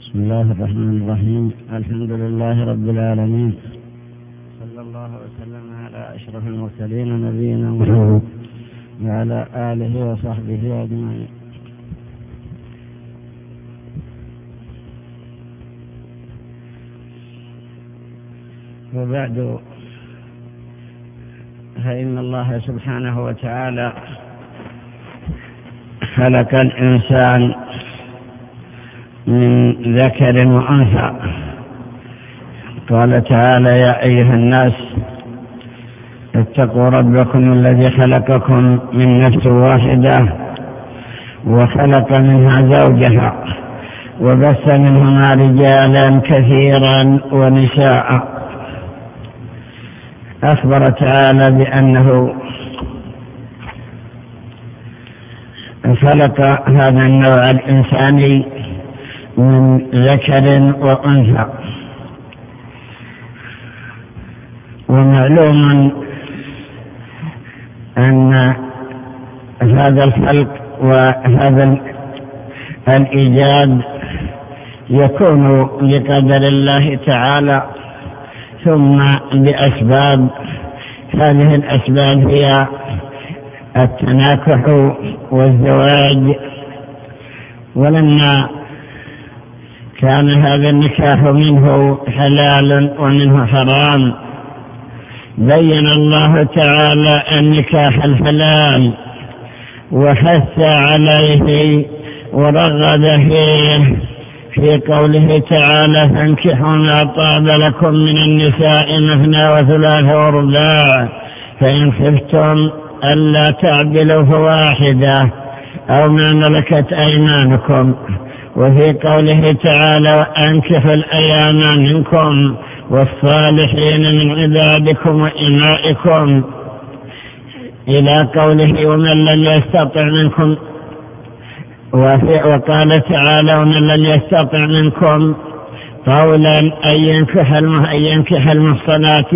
بسم الله الرحمن الرحيم. الحمد لله رب العالمين. صلى الله وسلم على أشرف المرسلين نبينا محمد وعلى آله وصحبه أجمعين. وبعد فإن الله سبحانه وتعالى خلق الإنسان من ذكر وأنثى قال تعالى يا أيها الناس اتقوا ربكم الذي خلقكم من نفس واحدة وخلق منها زوجها وبث منهما رجالا كثيرا ونساء. أخبر تعالى بأنه خلق هذا النوع الإنساني من ذكر وأنثى. ومعلوم أن هذا الخلق وهذا الإيجاد يكون بقدر الله تعالى ثم بأسباب. هذه الأسباب هي التناكح والزواج. ولما كان هذا النكاح منه حلال ومنه حرام. بين الله تعالى النكاح الحلال وحث عليه ورغب فيه في قوله تعالى فانكحوا ما طاب لكم من النساء مثنى وثلاث ورباع فإن خفتم ألا تعدلوا فواحدة أو ما ملكت أيمانكم. وفي قوله تعالى وأنكحوا الأيام منكم والصالحين من عبادكم وإمائكم. إلى قوله ومن لم يستطع منكم وقال تعالى ومن لم يستطع منكم قولا أن ينكح المحصنات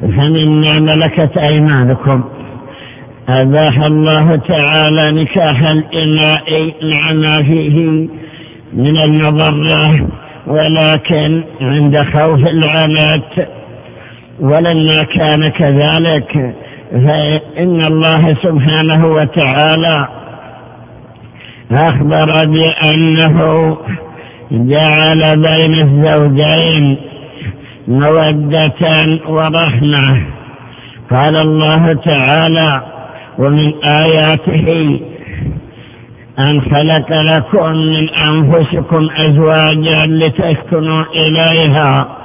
فمما ملكت أيمانكم. أباح الله تعالى نكاح الإماء مع ما فيه من المضرة ولكن عند خوف العنات ولما كان كذلك فإن الله سبحانه وتعالى أخبر بأنه جعل بين الزوجين مودة ورحمة. قال الله تعالى ومن آياته أن خلق لكم من أنفسكم أزواجا لتسكنوا إليها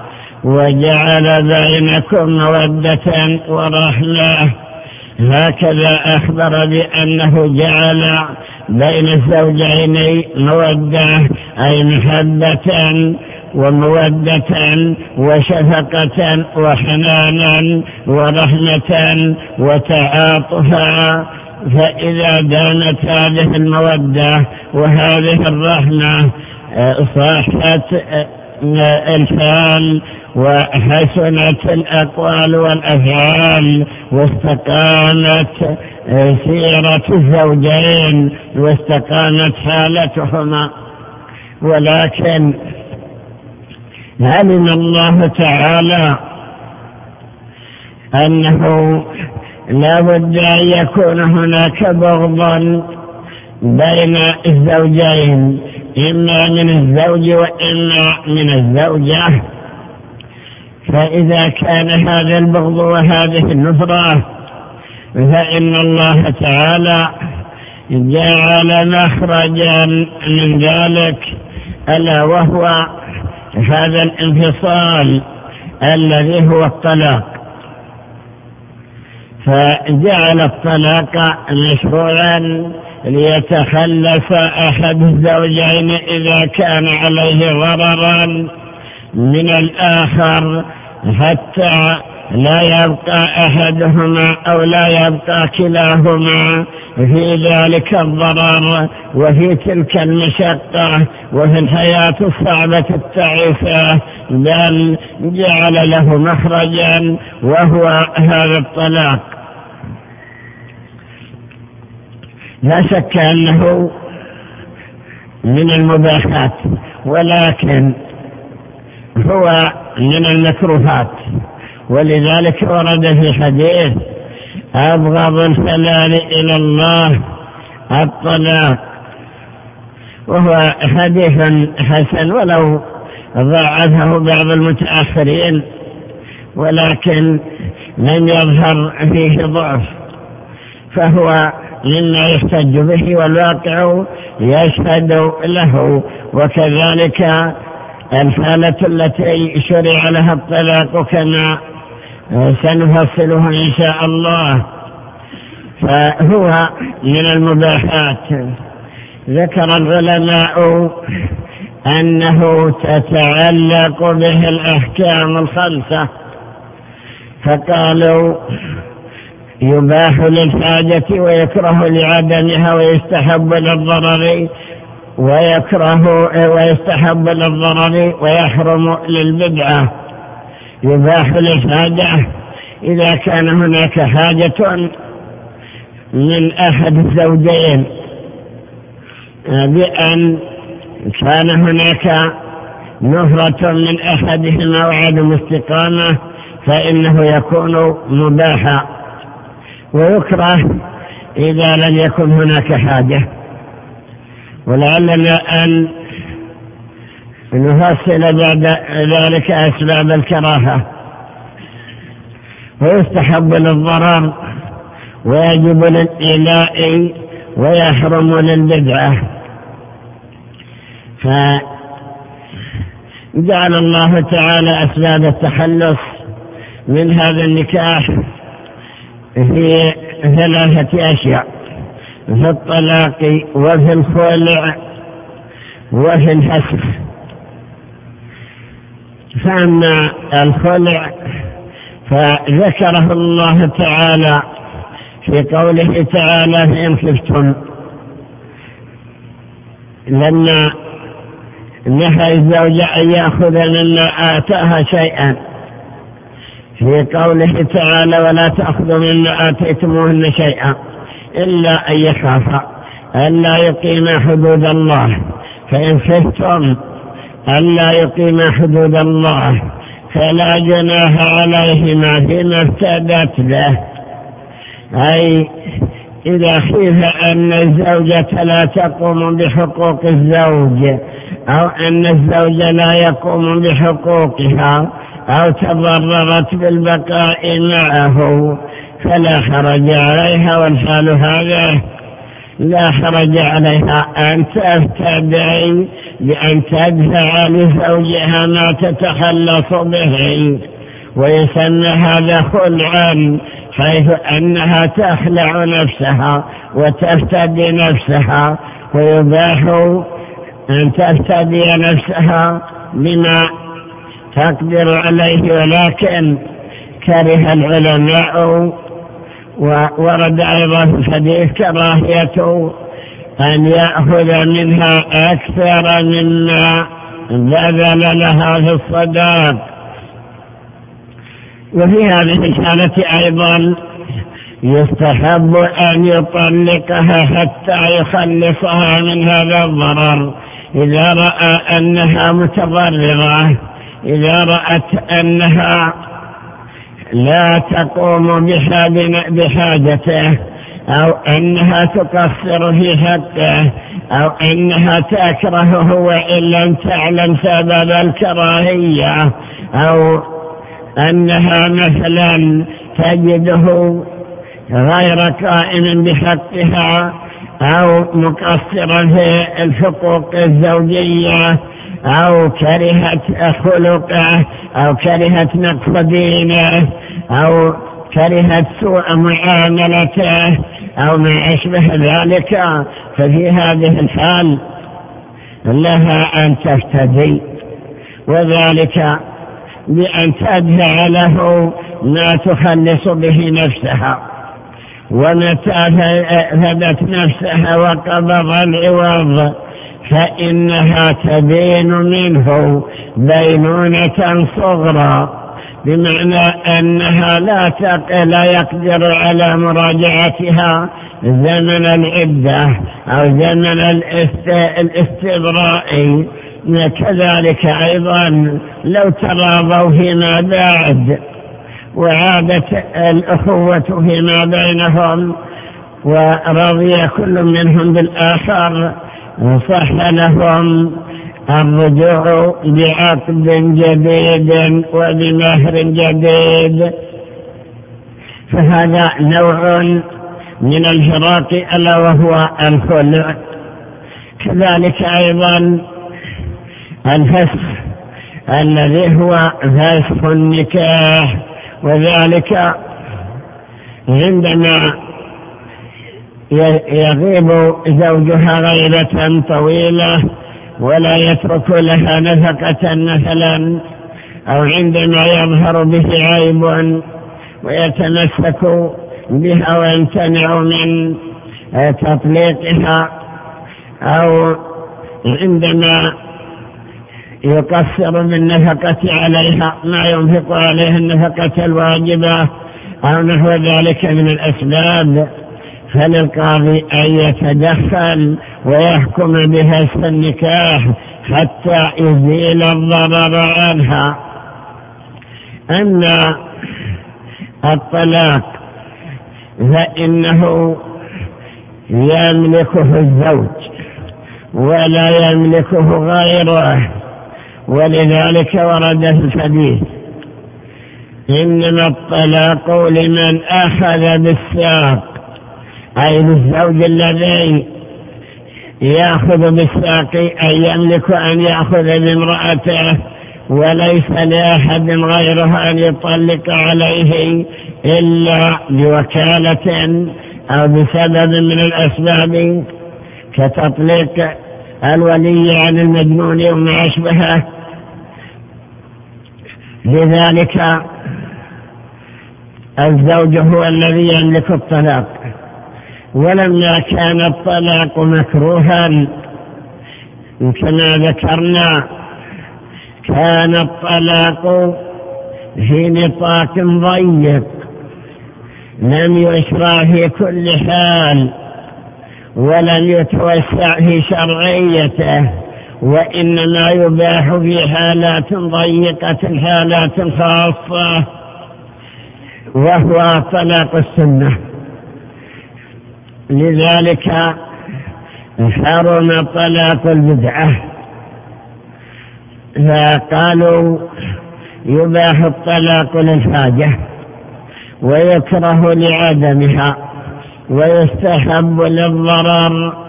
وجعل بينكم مودة ورحمة. هكذا أخبر بأنه جعل بين الزوجين مودة أي محبة ومودة وشفقة وحنانا ورحمة وتعاطفا فإذا دامت هذه المودة وهذه الرحمة صاحت الفال وحسنت الأقوال والأفعال واستقامت سيرة الزوجين واستقامت حالتهما. ولكن علم الله تعالى أنه لا بد أن يكون هناك بغضا بين الزوجين إما من الزوج وإما من الزوجة. فإذا كان هذا البغض وهذه النفرة فإن الله تعالى جعل مخرجا من ذلك ألا وهو هذا الانفصال الذي هو الطلاق. فجعل الطلاق مشروعا ليتخلف أحد الزوجين إذا كان عليه ضررا من الآخر حتى لا يبقى أحدهما أو لا يبقى كلاهما. في ذلك الضرر وفي تلك المشقة وفي الحياة الصعبة التعيسة بل جعل له مخرجا وهو هذا الطلاق. لا شك أنه من المباحات ولكن هو من المكروهات. ولذلك ورد في حديث أبغض الحلال إلى الله. الطلاق. وهو حديث حسن ولو ضعفه بعض المتأخرين ولكن لم يظهر فيه ضعف. فهو مما يحتج به والواقع يشهد له وكذلك الحالة التي شرع لها الطلاق كما سنفصله إن شاء الله. فهو من المباحات. ذكر العلماء أنه تتعلق به الأحكام الخمسة. فقالوا يباح للحاجة ويكره لعدمها ويستحب للضرر ويكره ويستحب للضرر ويحرم للبدعة. يباح للحاجة إذا كان هناك حاجة من أحد الزوجين بأن كان هناك نفرة من أحدهما وعدم استقامة فإنه يكون مباحا. ويكره إذا لم يكن هناك حاجة. ولعلنا أن نفصل بعد ذلك أسباب الكراهة. ويستحب للضرر ويجب للإيلاء ويحرم للبدعة. فجعل الله تعالى أسباب التخلص من هذا النكاح في ثلاثة أشياء في الطلاق وفي الخلع وفي الحسف فأما الخلع فذكره الله تعالى في قوله تعالى فإن خفتم. لما نهى الزوج أن يأخذ مما آتاها شيئا. في قوله تعالى ولا تأخذوا مما آتيتموهن شيئا إلا أن يخافا ألا يقيم حدود الله. فإن خفتم ألا يقيم حدود الله فلا جناح عليهما فيما افتدت به. أي إذا خيف أن الزوجة لا تقوم بحقوق الزوج أو أن الزوج لا يقوم بحقوقها أو تضررت بالبقاء معه فلا حرج عليها والحال هذا لا حرج عليها أن تفتدعي بأن تدفع لزوجها ما تتخلص به ويسمى هذا خلعا حيث أنها تخلع نفسها وتفتدي نفسها ويباح أن تفتدي نفسها بما تقدر عليه ولكن كره العلماء وورد أيضا في الحديث كراهية أن يأخذ منها أكثر مما بذل لها في الصداق وفي هذه الحالة أيضا يستحب أن يطلقها حتى يخلصها من هذا الضرر. إذا رأى أنها متضررة إذا رأت أنها لا تقوم بحاجته أو أنها تقصر في حقه أو أنها تكرهه وإن لم تعلم سبب الكراهية أو أنها مثلا تجده غير قائم بحقها أو مقصرا في الحقوق الزوجية أو كرهت خلقه أو كرهت نقص دينه أو كرهت سوء معاملته أو ما أشبه ذلك ففي هذه الحال لها أن تفتدي وذلك بأن تدفع له ما تخلص به نفسها. ومتى ثبت نفسها وقبض العوض فإنها تبين منه بينونة صغرى. بمعنى أنها لا لا يقدر على مراجعتها زمن العدة أو زمن الاستبراء. كذلك أيضا لو تراضوا فيما بعد وعادت الأخوة فيما بينهم ورضي كل منهم بالآخر صح لهم الرجوع بعقد جديد وبمهر جديد فهذا نوع من الفراق ألا وهو الخلع كذلك أيضا الفسخ الذي هو فسخ النكاح وذلك عندما يغيب زوجها غيبة طويلة ولا يترك لها نفقة مثلا أو عندما يظهر به عيب ويتمسك بها ويمتنع من تطليقها أو عندما يقصر بالنفقة عليها ما ينفق عليها النفقة الواجبة أو نحو ذلك من الأسباب فللقاضي أن يتدخل ويحكم بهذا النكاح حتى يزيل الضرر عنها. أما الطلاق فإنه يملكه الزوج ولا يملكه غيره ولذلك ورد في الحديث إنما الطلاق لمن أخذ بالساق أي للزوج الذي يأخذ بالساق أي يملك أن يأخذ بامرأته وليس لأحد غيره أن يطلق عليه إلا بوكالة أو بسبب من الأسباب كتطليق الولي عن المجنون وما أشبهه. لذلك الزوج هو الذي يملك الطلاق. ولما كان الطلاق مكروها كما ذكرنا كان الطلاق في نطاق ضيق لم يشرع في كل حال ولم يتوسع في شرعيته وإنما يباح في حالات ضيقة حالات خاصة وهو طلاق السنة. لذلك حرم طلاق البدعة. فقالوا يباح الطلاق للحاجة ويكره لعدمها ويستحب للضرر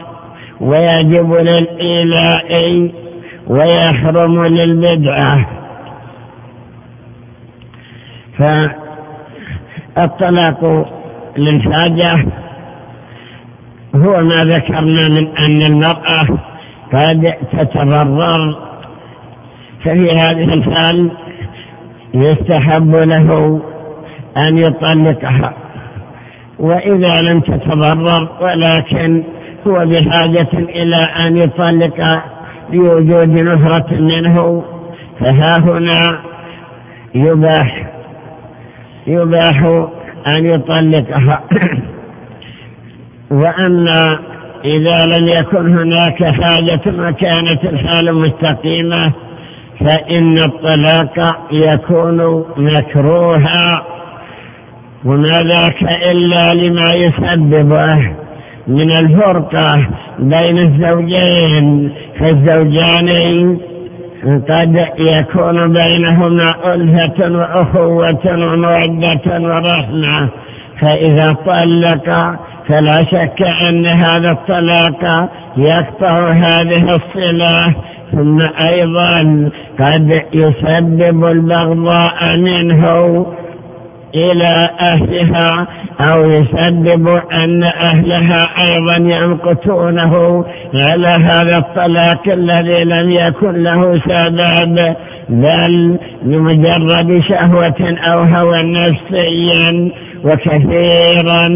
ويجب للإيلاء ويحرم للبدعة. فالطلاق للحاجة هو ما ذكرنا من أن المرأة قد تتضرر ففي هذه الحال يستحب له أن يطلقها. وإذا لم تتضرر ولكن هو بحاجة إلى أن يطلق لوجود نفرة منه فها هنا يباح يباح أن يطلقها. وأما إذا لم يكن هناك حاجة وكانت الحال مستقيمة فإن الطلاق يكون مكروها. وما ذاك إلا لما يسببه من الفرقة بين الزوجين فالزوجان قد يكون بينهما ألفة وأخوة ومودة ورحمة. فإذا طلق فلا شك أن هذا الطلاق يقطع هذه الصلة ثم أيضا قد يسبب البغضاء منه إلى أهلها أو يسبب أن أهلها أيضا يمقتونه على هذا الطلاق الذي لم يكن له سبب بل لمجرد شهوة أو هوى نفسيا. وكثيرا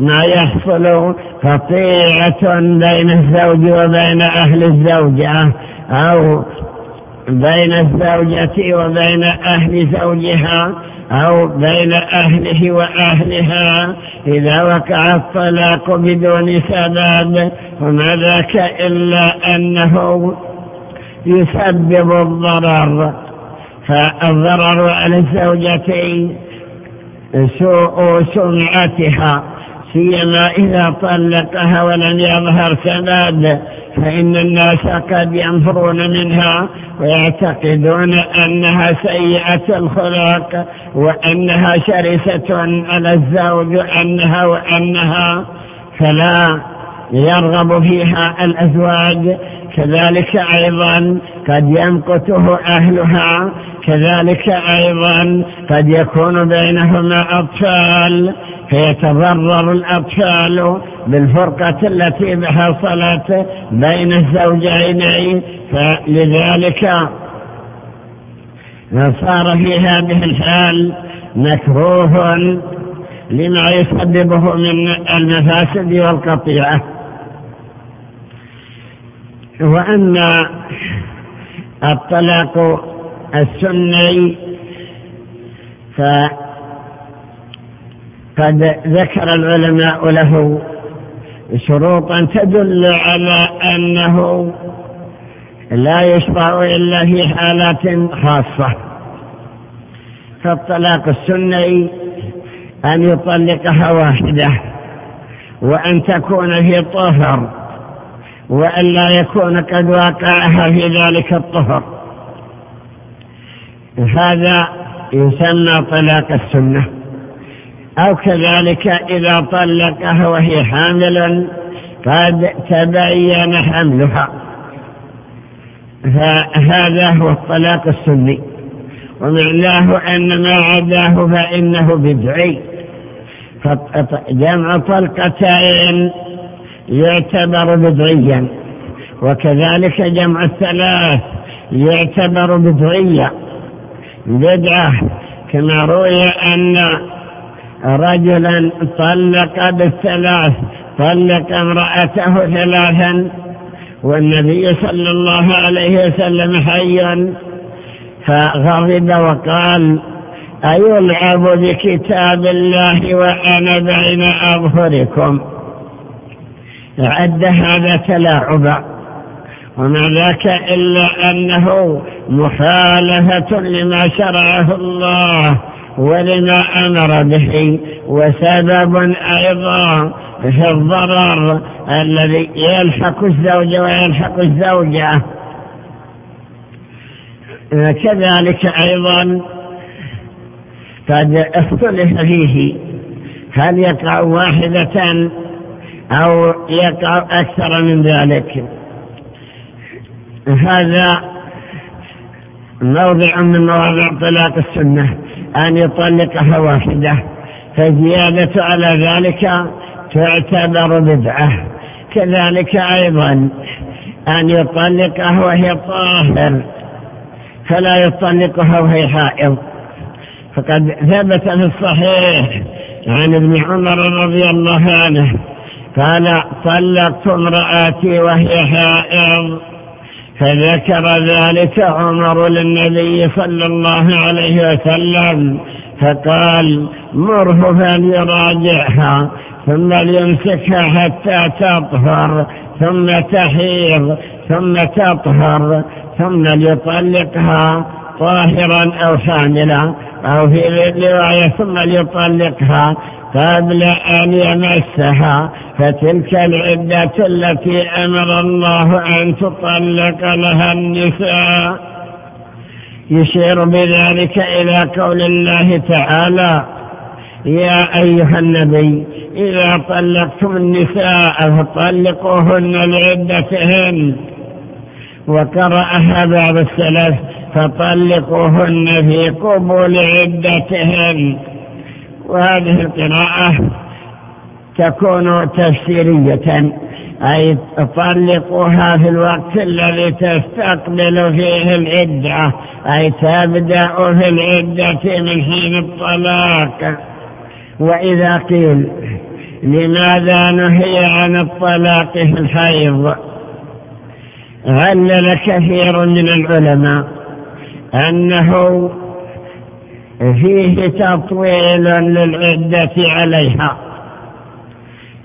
ما يحصل قطيعة بين الزوج وبين أهل الزوجة أو بين الزوجة وبين أهل زوجها أو بين أهله وأهلها. إذا وقع الطلاق بدون سبب وما ذاك إلا أنه يسبب الضرر. فالضرر على الزوجة سوء سمعتها سيما إذا طلقها ولم يظهر سبب فإن الناس قد ينفرون منها ويعتقدون أنها سيئة الخلق وأنها شرسة على الزوج أنها وأنها فلا يرغب فيها الأزواج كذلك أيضا قد يمقته أهلها كذلك أيضا قد يكون بينهما أطفال فيتضرر الأطفال بالفرقة التي حصلت بين الزوجين. فلذلك صار في هذه الحال مكروه لما يسببه من المفاسد والقطيعة. وأما الطلاق السني. فقد ذكر العلماء له شروطا تدل على أنه لا يشرع إلا في حالات خاصة. فالطلاق السني أن يطلقها واحدة وأن تكون في طهر وأن لا يكون قد واقعها في ذلك الطهر. هذا يسمى طلاق السنة. أو كذلك إذا طلقها وهي حامل قد تبين حملها. فهذا هو الطلاق السني. ومعناه أن ما عداه فإنه بدعي. فجمع طلقتين يعتبر بدعيا. وكذلك جمع الثلاث يعتبر بدعيا. بدعة كما روي أن رجلا طلق بالثلاث طلق امرأته ثلاثا والنبي صلى الله عليه وسلم حي فغضب وقال أيلعب بكتاب الله وأنا بين أظهركم؟ عد هذا تلاعبا وما ذاك إلا أنه مخالفة لما شرعه الله ولما أمر به وسبب أيضا في الضرر الذي يلحق الزوج ويلحق الزوجة. كذلك أيضا قد اختلف فيه هل يقع واحدة أو يقع أكثر من ذلك. هذا موضع من مواضع طلاق السنة أن يطلقها واحدة فالزيادة على ذلك تعتبر بدعة. كذلك أيضا أن يطلقها وهي طاهر فلا يطلقها وهي حائض. فقد ثبت في الصحيح عن ابن عمر رضي الله عنه قال طلقت امرأتي وهي حائض. فذكر ذلك عمر للنبي صلى الله عليه وسلم فقال مره فليراجعها ثم ليمسكها حتى تطهر ثم تحيض ثم تطهر ثم ليطلقها طاهرا أو حاملا أو في رواية ثم ليطلقها قبل أن يمسها فتلك العدة التي أمر الله أن تطلق لها النساء. يشير بذلك إلى قول الله تعالى يا أيها النبي إذا طلقتم النساء فطلقوهن لعدتهن. وقرأها بعض السلف فطلقوهن في قبول عدتهن. وهذه القراءة تكون تفسيرية. أي طلقوها في الوقت الذي تستقبل فيه العدة. أي تبدأ في العدة من حين الطلاق. وإذا قيل لماذا نهي عن الطلاق في الحيض؟ علل كثير من العلماء أنه فيه تطويل للعدة عليها.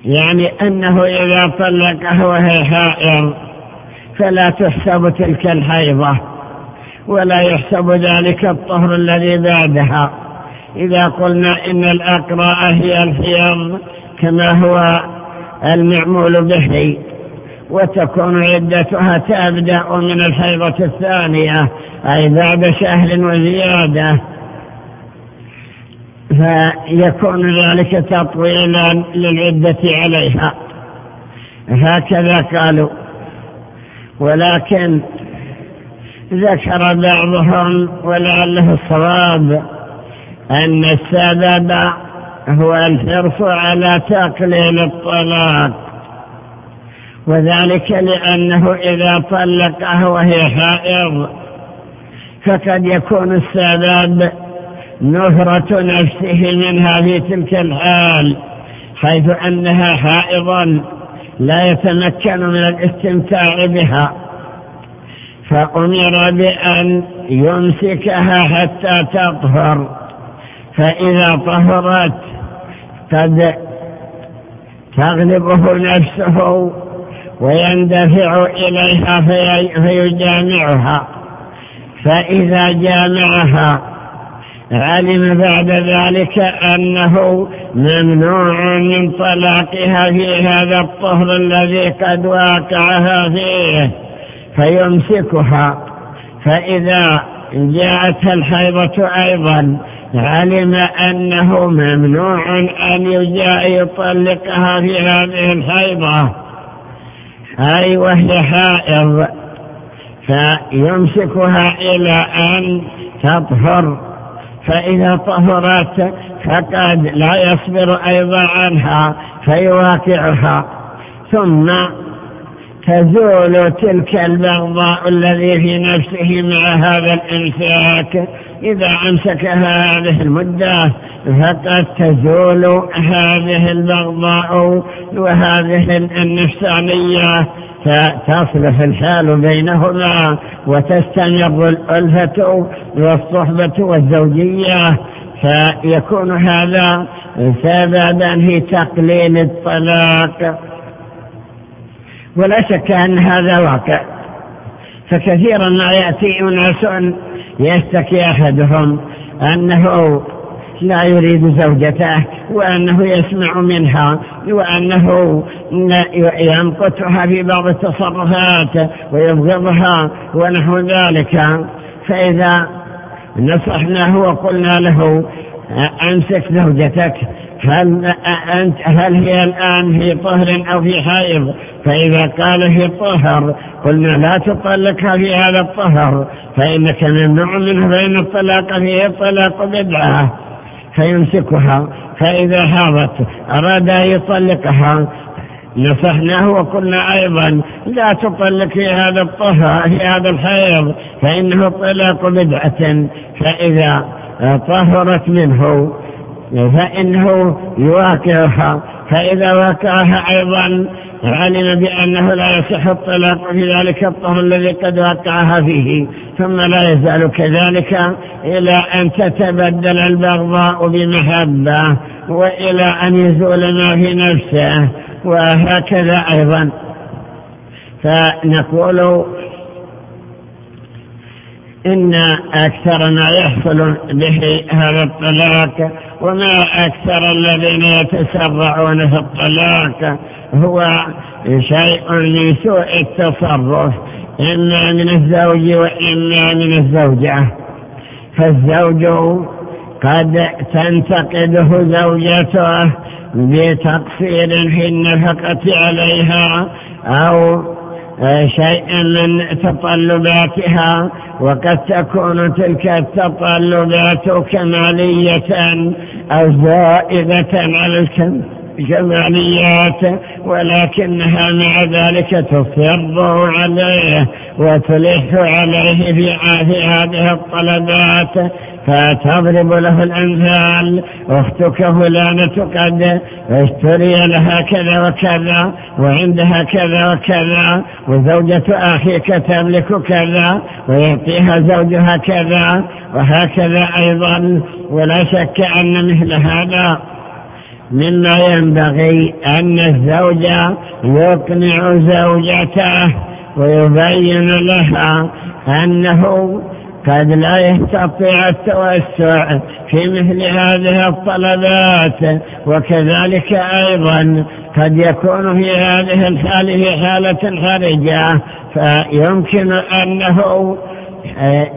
يعني أنه إذا طلقها وهي حائر فلا تحسب تلك الحيضة ولا يحسب ذلك الطهر الذي بعدها. إذا قلنا إن الأقراء هي الحيض كما هو المعمول به وتكون عدتها تبدأ من الحيضة الثانية أي بعد شهر وزيادة. فيكون ذلك تطويلا للعدة عليها. هكذا قالوا. ولكن ذكر بعضهم ولعله الصواب أن السبب هو الحرص على تقليل الطلاق. وذلك لأنه إذا طلقه وهي حائض فقد يكون السبب نفرة نفسه منها في تلك الحال حيث أنها حائضا لا يتمكن من الاستمتاع بها. فأمر بأن يمسكها حتى تطهر. فإذا طهرت قد تغلبه نفسه ويندفع إليها في فيجامعها. فإذا جامعها علم بعد ذلك أنه ممنوع من طلاقها في هذا الطهر الذي قد واقعها فيه فيمسكها. فإذا جاءت الحيضة أيضا علم أنه ممنوع أن يطلقها في هذه الحيضة. أي وهي حائض فيمسكها إلى أن تطهر. فإذا طهرت فقد لا يصبر أيضا عنها فيواقعها ثم تزول تلك البغضاء الذي في نفسه مع هذا الإمساك إذا أمسكها هذه المدة فقد تزول هذه البغضاء وهذه النفسانية فتصلح الحال بينهما وتستمر الألفة والصحبة والزوجية. فيكون هذا سببا في تقليل الطلاق. ولا شك أن هذا واقع. فكثيرا ما يأتي أناس يشتكي أحدهم أنه لا يريد زوجته وأنه يسمع منها وأنه يمقتها في بعض التصرفات ويبغضها ونحو ذلك. فإذا نصحناه وقلنا له أمسك زوجتك هل, أنت هل هي الآن في طهر أو في حائض؟ فإذا قال في طهر قلنا لا تطلقها في هذا الطهر فإنك ممنوع منه فإن الطلاق فيه الطلاق بدعة. فيمسكها فإذا حاضت أراد أن يطلقها. نصحناه وقلنا أيضا لا تطلق في هذا الطهر في هذا الحيض فإنه طلاق بدعة. فإذا طهرت منه فإنه يواقعها. فإذا واقعها أيضا علم بأنه لا يصح الطلاق في ذلك الطهر الذي قد وقعها فيه ثم لا يزال كذلك إلى أن تتبدل البغضاء بمحبة وإلى أن يزول ما في نفسه وهكذا أيضا. فنقول إن أكثر ما يحصل به هذا الطلاق وما أكثر الذين يتسرعون في الطلاق هو شيء من سوء التصرف إما من الزوج وإما من الزوجة. فالزوج قد تنتقده زوجته بتقصير في النفقة عليها أو شيء من تطلباتها وقد تكون تلك التطلبات كمالية أو زائدة على الكماليات ولكنها مع ذلك تصر عليه وتلح عليه في هذه الطلبات. فتضرب له الأمثال أختك فلانة قد اشتري لها كذا وكذا وعندها كذا وكذا وزوجة أخيك تملك كذا ويعطيها زوجها كذا وهكذا أيضا. ولا شك أن مثل هذا مما ينبغي أن الزوج يقنع زوجته ويبين لها أنه قد لا يستطيع التوسع في مثل هذه الطلبات وكذلك أيضا قد يكون في هذه الحال في حالة خارجة فيمكن أنه آه،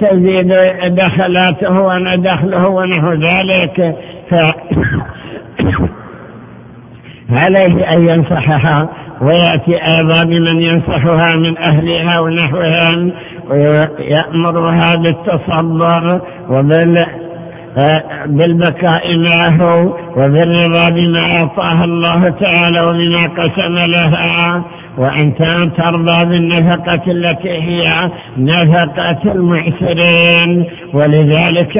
تزيد دخلاته ودخله ونحو ذلك ف عليه أن ينصحها ويأتي أيضا بمن ينصحها من أهلها ونحوها ويأمرها بالتصبر وبال بالبكاء معه وبالرضا بما أعطاه الله تعالى وبما قسم لها وأن ترضى بالنفقة التي هي نفقة المعسرين ولذلك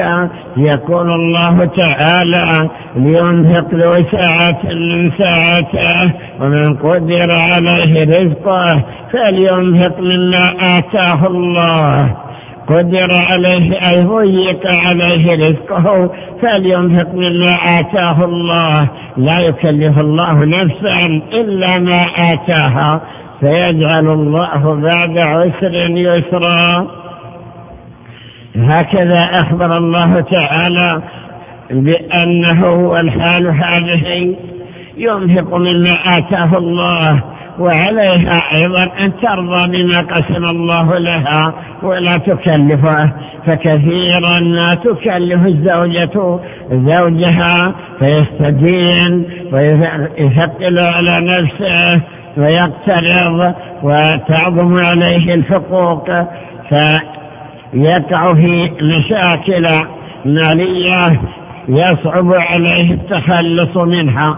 يقول الله تعالى لينفق ذو ساعة من ساعته ومن قدر عليه رزقه فلينفق مما آتاه الله. قدر عليه أي ضيق عليه رزقه فلينفق مما آتاه الله. لا يكلف الله نفسا إلا ما آتاها. فيجعل الله بعد عسر يسرا. هكذا أخبر الله تعالى بأنه الحال هذه. ينفق مما آتاه الله. وعليها أيضا أن ترضى بما قسم الله لها ولا تكلفه فكثيرا ما تكلف الزوجة زوجها فيستدين ويثقل على نفسه ويقترض وتعظم عليه الحقوق فيقع في مشاكل مالية يصعب عليه التخلص منها.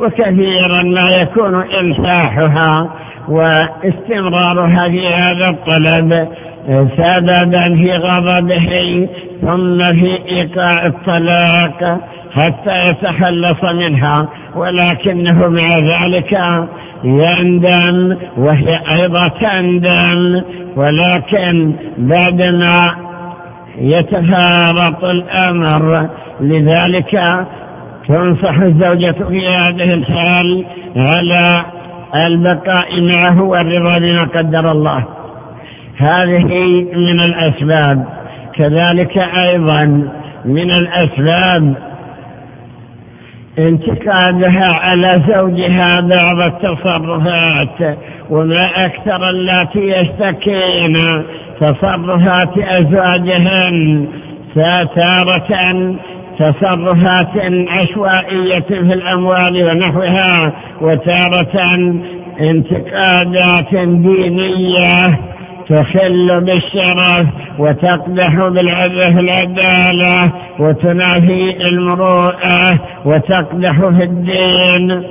وكثيرا ما يكون إلحاحها واستمرارها في هذا الطلب سببا في غضبه ثم في إيقاع الطلاق حتى يتخلص منها. ولكنه مع ذلك يندم وهي أيضا تندم. ولكن بعدما يتفارط الأمر لذلك تنصح الزوجة في هذه الحال على البقاء معه والرضا بما قدر الله. هذه من الأسباب. كذلك أيضا من الأسباب انتقادها على زوجها بعض التصرفات وما أكثر اللاتي يشتكين تصرفات أزواجهن تارة تصرفات عشوائية في الأموال ونحوها وتارة انتقادات دينية تخل بالشرف وتقدح بالعدل العدالة وتنافي المروءة وتقدح في الدين.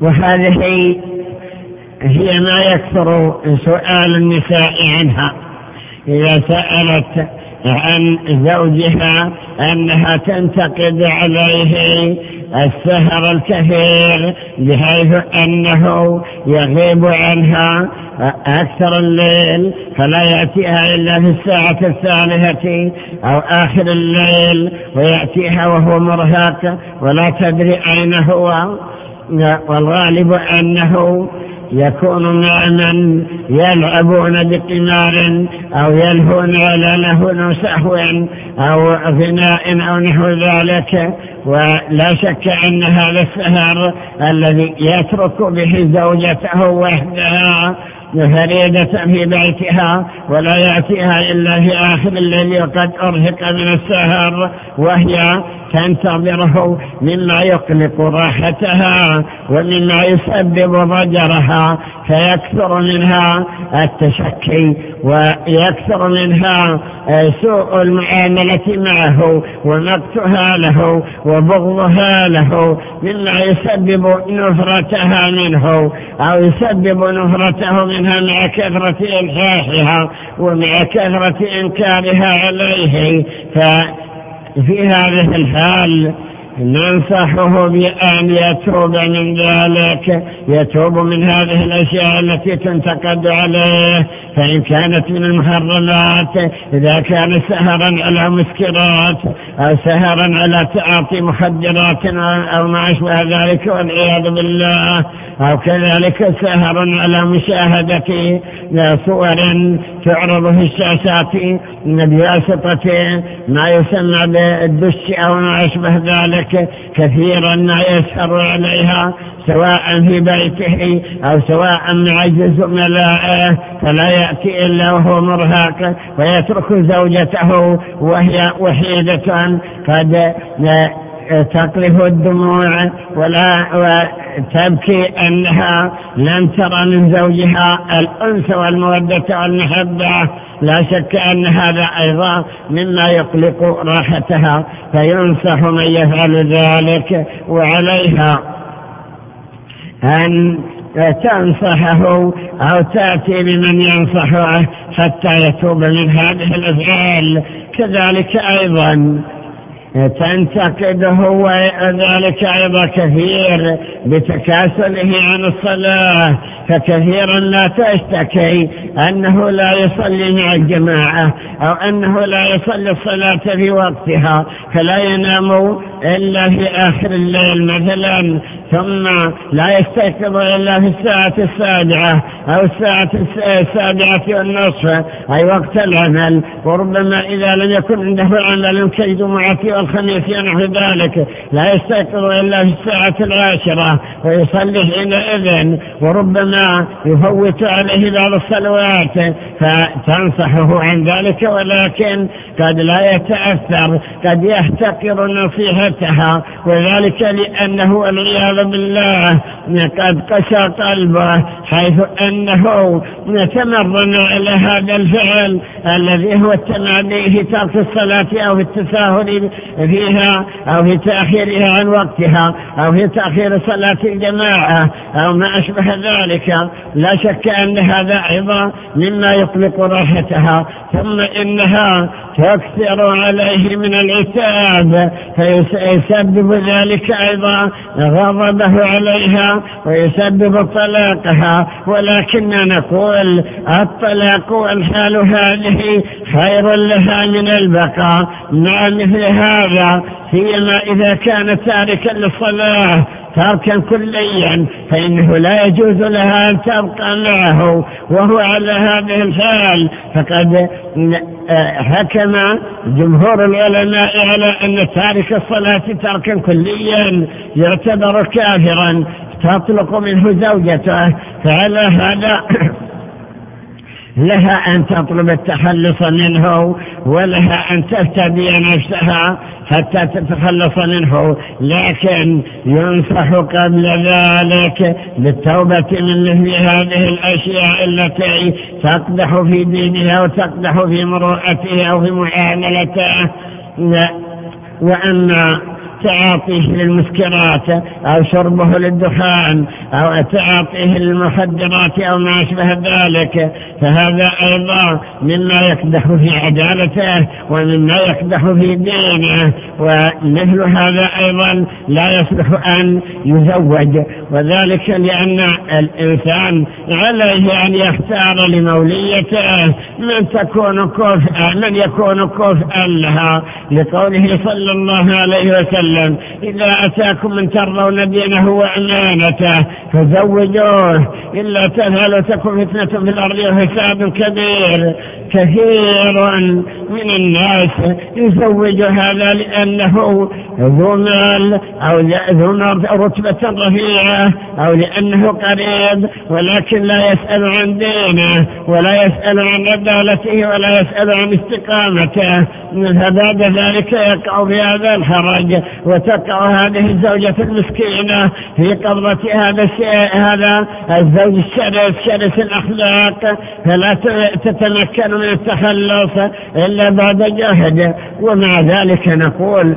وهذه هي ما يكثر سؤال النساء عنها. إذا سألت عن زوجها أنها تنتقد عليه السهر الكثير بحيث أنه يغيب عنها أكثر الليل فلا يأتيها إلا في الساعة الثالثة أو آخر الليل ويأتيها وهو مرهق ولا تدري أين هو والغالب أنه يكون مع من يلعبون بقمار أو يلهون على لهو سهو أو غناء أو نحو ذلك ولا شك أن هذا السهر الذي يترك به زوجته وحدها فريدة في بيتها ولا يأتيها إلا في آخر الليل وقد أرهق من السهر وهي تنتظره مما يقلق راحتها ومما يسبب ضجرها. فيكثر منها التشكي ويكثر منها سوء المعاملة معه ومقتها له وبغضها له مما يسبب نفرتها منه أو يسبب نفرته منها مع كثرة إلحاحها ومع كثرة إنكارها عليه. ف في هذه الحال ننصحه بأن يتوب من ذلك يتوب من هذه الأشياء التي تنتقد عليه. فإن كانت من المحرمات إذا كان سهرا على مسكرات أو سهرا على تعاطي مخدرات أو ما أشبه ذلك والعياذ بالله. أو كذلك سهرا على مشاهدة صور تعرض في الشاشات بواسطة ما يسمى بالدش أو ما أشبه ذلك. كثيرا ما يسهر عليها سواء في بيته أو سواء مع زملائه فلا يأتي إلا وهو مرهق ويترك زوجته وهي وحيدة. قد تقلف الدموع ولا وتبكي أنها لم ترى من زوجها الأنس والمودة والمحبة. لا شك أن هذا أيضا مما يقلق راحتها فينصح من يفعل ذلك وعليها أن تنصحه أو تأتي بمن ينصحه حتى يتوب من هذه الأفعال. كذلك أيضا تنتقده وذلك أيضا كثير بتكاسله عن الصلاة فكثيرا لا تشتكي أنه لا يصلي مع الجماعة أو أنه لا يصلي الصلاة في وقتها فلا ينام إلا في آخر الليل مثلا. ثم لا يستيقظ إلا في الساعة السابعة أو الساعة السابعة والنصف أي وقت العمل. وربما إذا لم يكن عنده عمل كالجمعة والخميس ونحو ذلك. لا يستيقظ إلا في الساعة العاشرة ويصلي حينئذ. وربما يفوت عليه بعض الصلوات فتنصحه عن ذلك. ولكن قد لا يتأثر قد يحتقر نصيحتها. وذلك لأنه والعياذ بالله قد قسى قلبه حيث أنه يتمرن على هذا الفعل الذي هو التمادي في ترك الصلاة أو في التساهل فيها أو في تأخيرها عن وقتها أو في تأخير صلاة الجماعة أو ما أشبه ذلك. لا شك أن هذا أيضا مما يطلق راحتها. ثم إنها تكثر عليه من العتاب فيسبب ذلك أيضا غضبه عليها ويسبب طلاقها. ولكننا نقول الطلاق والحال هذه خير لها من البقاء. مع مثل هذا. سيما إذا كان تاركا للصلاة. تركا كليا فإنه لا يجوز لها أن تبقى معه وهو على هذه الحال. فقد حكم جمهور العلماء على أن تارك الصلاة تركا كليا يعتبر كافرا تطلق منه زوجته فعلى هذا لها أن تطلب التخلص منه ولها أن تفتدي نفسها حتى تتخلص منه. لكن ينصح قبل ذلك بالتوبة من مثل هذه الأشياء التي تقدح في دينها وتقدح في مروءته أو في معاملته. وأما تعاطيه للمسكرات أو شربه للدخان أو تعاطيه للمخدرات أو ما أشبه ذلك فهذا أيضا مما يقدح في عدالته ومما يقدح في دينه ومثل هذا أيضا لا يصلح أن يزوج وذلك لأن الإنسان عليه أن يختار لموليته من تكون كفءا من يكون كفءا لها لقوله صلى الله عليه وسلم إذا أتاكم من ترضون دينه وأمانته فزوجوه. إلا تذهل تكون فتنة في الأرض وفساد كبير. كثير من الناس يزوج هذا لأنه ذو مال أو ذو رتبة رفيعة أو لأنه قريب ولكن لا يسأل عن دينه ولا يسأل عن عدالته ولا يسأل عن استقامته. فبعد ذلك يقع في هذا الحرج. وتقع هذه الزوجة المسكينة في قبضة هذا هذا الزوج الشرس شرس الأخلاق. فلا تتمكن من التخلص إلا بعد جهد. ومع ذلك نقول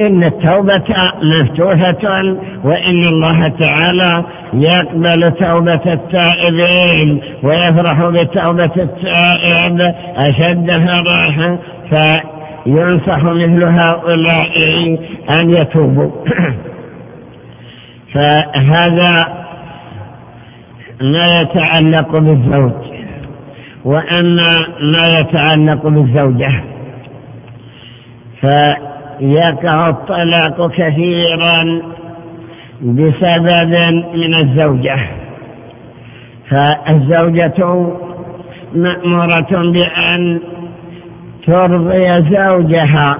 إن التوبة مفتوحة وإن الله تعالى يقبل توبة التائبين ويفرح بتوبة التائب. أشد فرحا ينصح مثل هؤلاء أن يتوبوا فهذا ما يتعلق بالزوج وأما ما يتعلق بالزوجة. فيقع الطلاق كثيرا بسبب من الزوجة. فالزوجة مأمورة بأن ترضي زوجها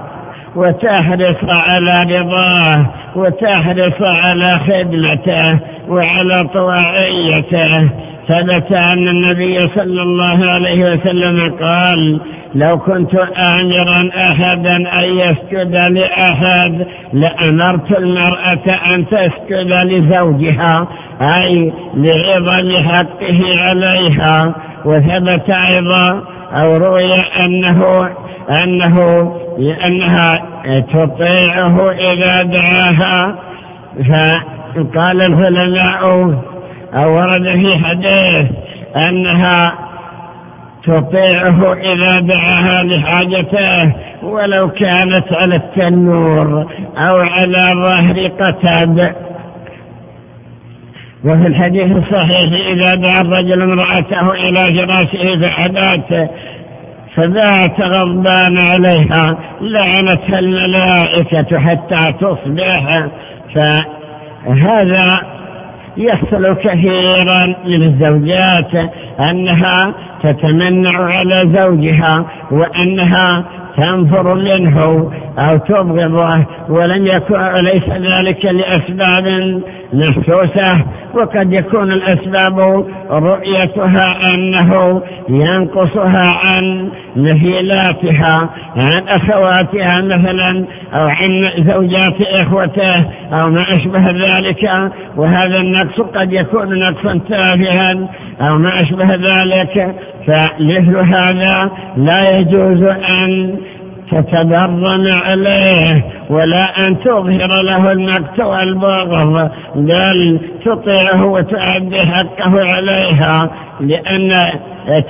وتحرص على رضاه وتحرص على خدمته وعلى طواعيته. ثبت أن النبي صلى الله عليه وسلم قال لو كنت آمرا أحدا أن يسجد لأحد لأمرت المرأة أن تسجد لزوجها أي لعظم حقه عليها. وثبت أيضا أو روي أنه أنه لأنها تطيعه إذا دعاها. فقال العلماء أو ورد في حديث أنها تطيعه إذا دعاها لحاجته ولو كانت على التنور أو على ظهر قتب وفي الحديث الصحيح إذا دعا الرجل امرأته إلى فراشه فحدات فبات غضبان عليها لعنتها الملائكة حتى تصبح. فهذا يحصل كثيرا من الزوجات أنها تتمنع على زوجها وأنها تنفر منه أو تبغضه ولم يكن ليس ذلك لأسباب محسوسة وقد يكون الأسباب رؤيتها أنه ينقصها عن مثيلاتها عن أخواتها مثلا أو عن زوجات إخوته أو ما أشبه ذلك. وهذا النقص قد يكون نقصا تافها أو ما أشبه ذلك. فمثل هذا لا يجوز أن تتبرم عليه ولا أن تظهر له المقت والبغض بل تطيعه وتؤدي حقه عليها لأن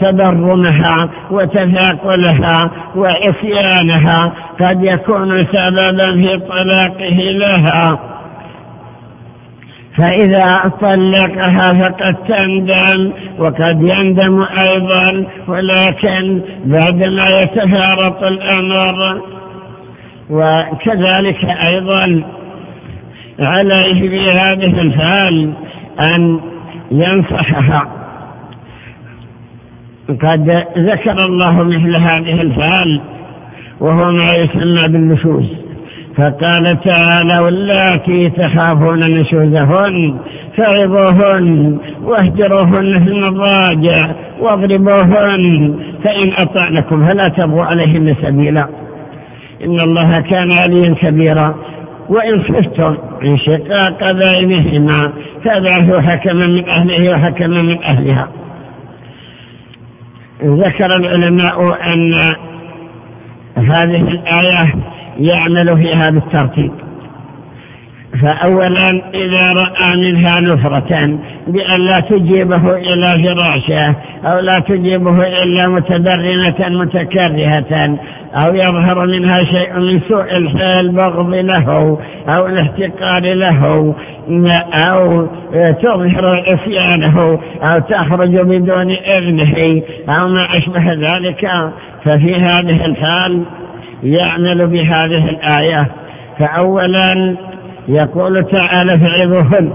تبرمها وتثاقلها وعصيانها قد يكون سببا في طلاقه لها. فإذا طلقها فقد تندم وقد يندم أيضا ولكن بعدما يتفارط الأمر. وكذلك أيضا عليه في هذه الحال أن ينصحها قد ذكر الله مثل هذه الحال وهو ما يسمى بالنشوز فقال تعالى واللاتي تخافون نشوزهن فعظوهن واهجروهن في المضاجع واضربوهن فإن أطعنكم فلا تبغوا عليهن سبيلا. إن الله كان عليا كبيرا. وإن خفتم من شقاق بينهما فابعثوا حكما من أهله وحكما من أهلها. ذكر العلماء أن هذه الآية يعمل فيها بالترتيب فأولا إذا رأى منها نفرة بأن لا تجيبه إلى فراشه أو لا تجيبه إلا متبرمة متكرهة أو يظهر منها شيء من سوء الحال بغض له أو الاحتقار له أو تظهر عصيانه أو تخرج بدون إذنه أو ما أشبه ذلك. ففي هذه الحال يعمل بهذه الآية. فأولا يقول تعالى فعظهن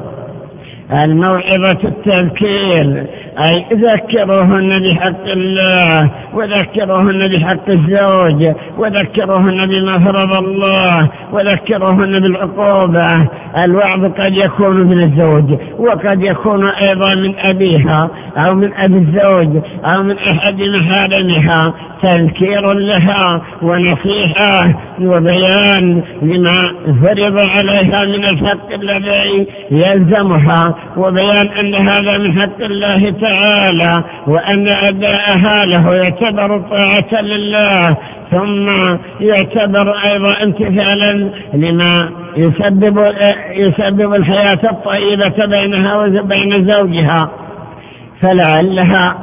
الموعظة التذكير. أي ذكروهن بحق الله وذكروهن بحق الزوج وذكروهن بما فرض الله وذكروهن بالعقوبة. الوعظ قد يكون من الزوج وقد يكون أيضا من أبيها أو من أبي الزوج أو من أحد محارمها. تذكير لها ونصيحة وبيان لما فرض عليها من الحق الذي يلزمها وبيان أن هذا من حق الله تعالى وأن أداءها له يعتبر طاعة لله ثم يعتبر أيضا امتثالا لما يسبب يسبب الحياة الطيبة بينها وبين زوجها. فلعلها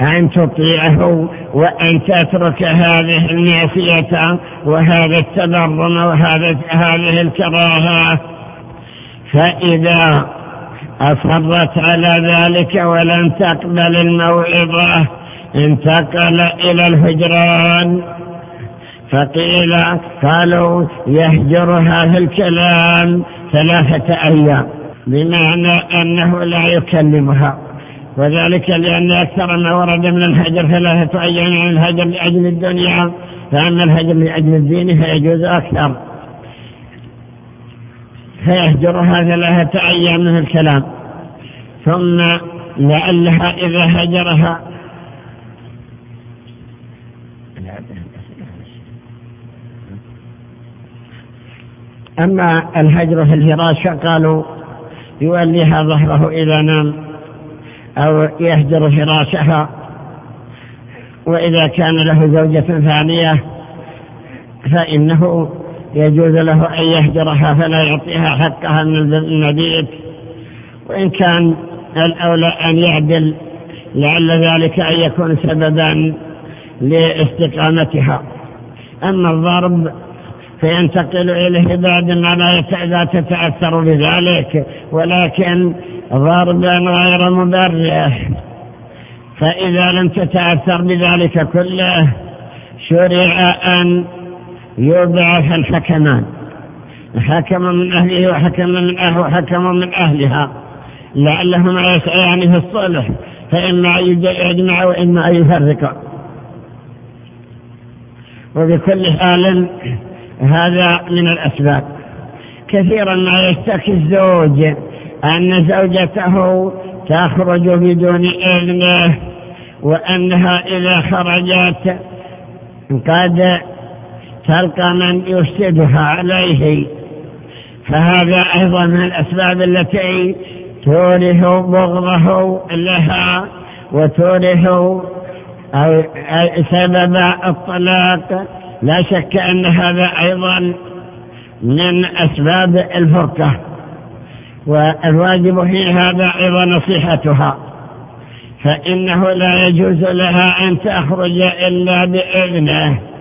أن تطيعه وأن تترك هذه المعصية وهذا التبرم وهذا هذه الكراهة. فإذا أصرت على ذلك ولم تقبل الموعظة. انتقل إلى الهجران. فقيل قالوا يهجرها في الكلام ثلاثة أيام بمعنى أنه لا يكلمها. وذلك لأن أكثر ما ورد من الهجر ثلاثة أيام من الهجر لأجل الدنيا فأما الهجر لأجل الدين فيجوز أكثر. فيهجرها ثلاثة أيام من الكلام. ثم لعلها إذا هجرها أما الهجر في الفراش فقالوا يوليها ظهره إذا نام أو يهجر فراشها. وإذا كان له زوجة ثانية فإنه يجوز له أن يهجرها فلا يعطيها حقها من المبيت. وإن كان الأولى أن يعدل لعل ذلك أن يكون سببا لاستقامتها. أما الضرب فينتقل إليه بعد ما لا تتأثر بذلك ولكن ضربا غير مبرح فإذا لم تتأثر بذلك كله شرع أن يبعث الحكمان. حكم من أهله وحكم من أهله وحكم من أهلها. لعلهما يسعيان في الصلح فإما أن يجمع وإما أن يفرق. وبكل حال هذا من الأسباب. كثيرا ما يشتكي الزوج أن زوجته تخرج بدون إذنه وأنها إذا خرجت قد تلقى من يفسدها عليه. فهذا أيضا من الأسباب التي تورث بغضه لها وتورث سبب الطلاق. لا شك أن هذا أيضا من أسباب الفرقة والواجب في هذا أيضا نصيحتها. فإنه لا يجوز لها أن تخرج إلا بإذنه.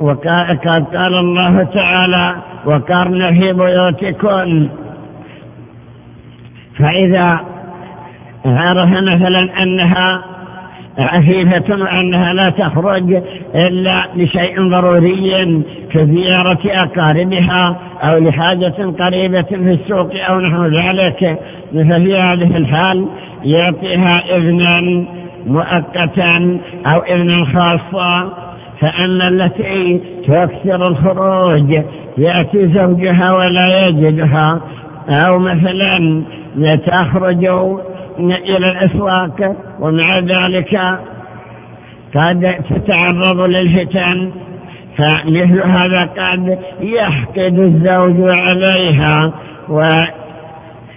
وقد قال الله تعالى وقرن في بيوتكن فإذا عرف مثلا أنها عفيفة وأنها لا تخرج إلا لشيء ضروري كزيارة أقاربها أو لحاجة قريبة في السوق أو نحو ذلك. ففي هذه الحال يعطيها إذنا مؤقتا أو إذنا خاصا. فأما التي تكثر الخروج يأتي زوجها ولا يجدها. أو مثلا تخرج إلى الأسواق ومع ذلك قد تتعرض للفتن فمثل هذا قد يحقد الزوج عليها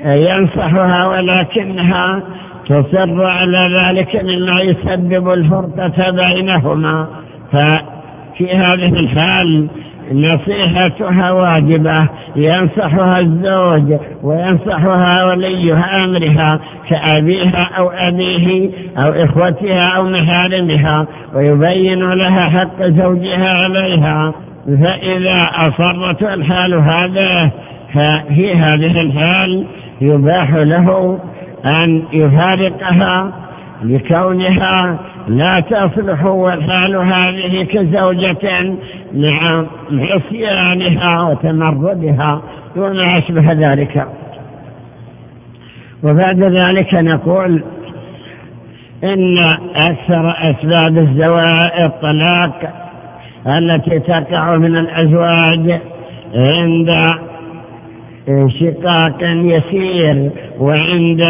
وينصحها ولكنها تصر على ذلك مما يسبب الفرقة بينهما. ففي هذه الحال نصيحتها واجبة. ينصحها الزوج وينصحها ولي أمرها كأبيها أو أبيه أو إخوتها أو محارمها ويبين لها حق زوجها عليها. فإذا أصرت الحال هذا ففي هذه الحال يباح له أن يفارقها لكونها لا تصلح والحال هذه كزوجة مع عصيانها وتمردها. وما أشبه ذلك. وبعد ذلك نقول إن أكثر أسباب الزواج الطلاق التي تقع من الأزواج عند شقاق يسير. وعند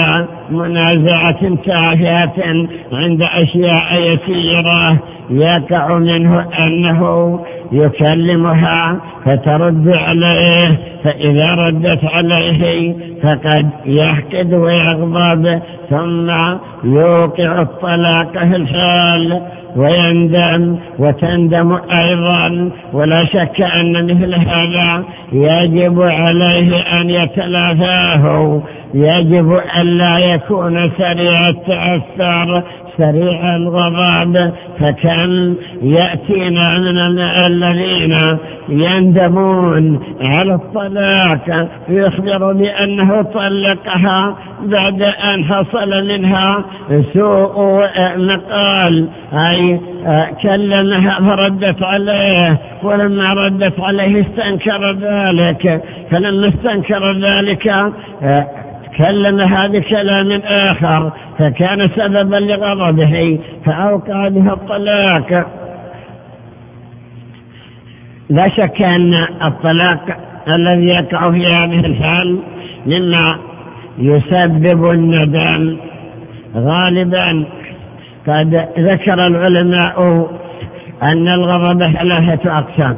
منازعة تافهة عند أشياء يسيرة يقع منه أنه يكلمها فترد عليه فإذا ردت عليه فقد يحقد ويغضب ثم يوقع الطلاق في الحال ويندم وتندم أيضا. ولا شك أن مثل هذا يجب عليه أن يتلافاه. يجب أن لا يكون سريع التأثر سريع الغضب فكم يأتينا من الذين يندمون على الطلاق يخبر بأنه طلقها بعد أن حصل منها سوء مقال أي كلمها فردت عليه ولما ردت عليه استنكر ذلك. فلما استنكر ذلك كلمها بكلام آخر فكان سببا لغضبه فأوقع بها الطلاق. لا شك أن الطلاق الذي يقع في هذه الحال مما يسبب الندم. غالبا قد ذكر العلماء أن الغضب ثلاثة أقسام.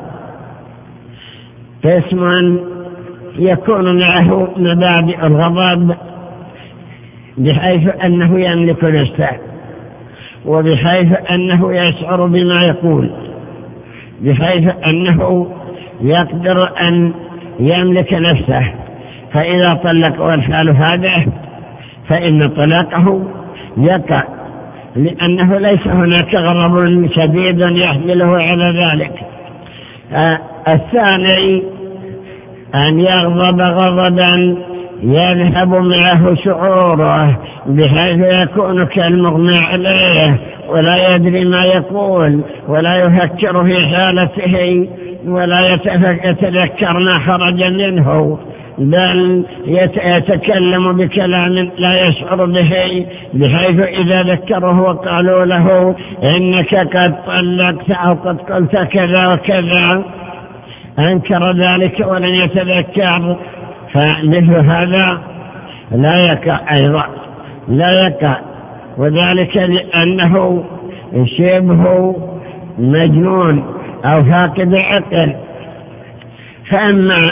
قسم يكون معه مبادئ الغضب بحيث أنه يملك نفسه وبحيث أنه يشعر بما يقول بحيث أنه يقدر أن يملك نفسه. فإذا طلق والحال هذا فإن طلاقه يقع لأنه ليس هناك غضب شديد يحمله على ذلك. آه الثاني أن يغضب غضبا يذهب معه شعوره بحيث يكون كالمغمى عليه ولا يدري ما يقول ولا يفكر في حالته ولا يتذكر ما خرج منه بل يتكلم بكلام لا يشعر به بحيث إذا ذكره وقالوا له إنك قد طلقت أو قد قلت كذا وكذا. أنكر ذلك ولن يتذكر. فمثل هذا لا يقع أيضا لا يقع وذلك لأنه شبه مجنون أو فاقد عقل. فأما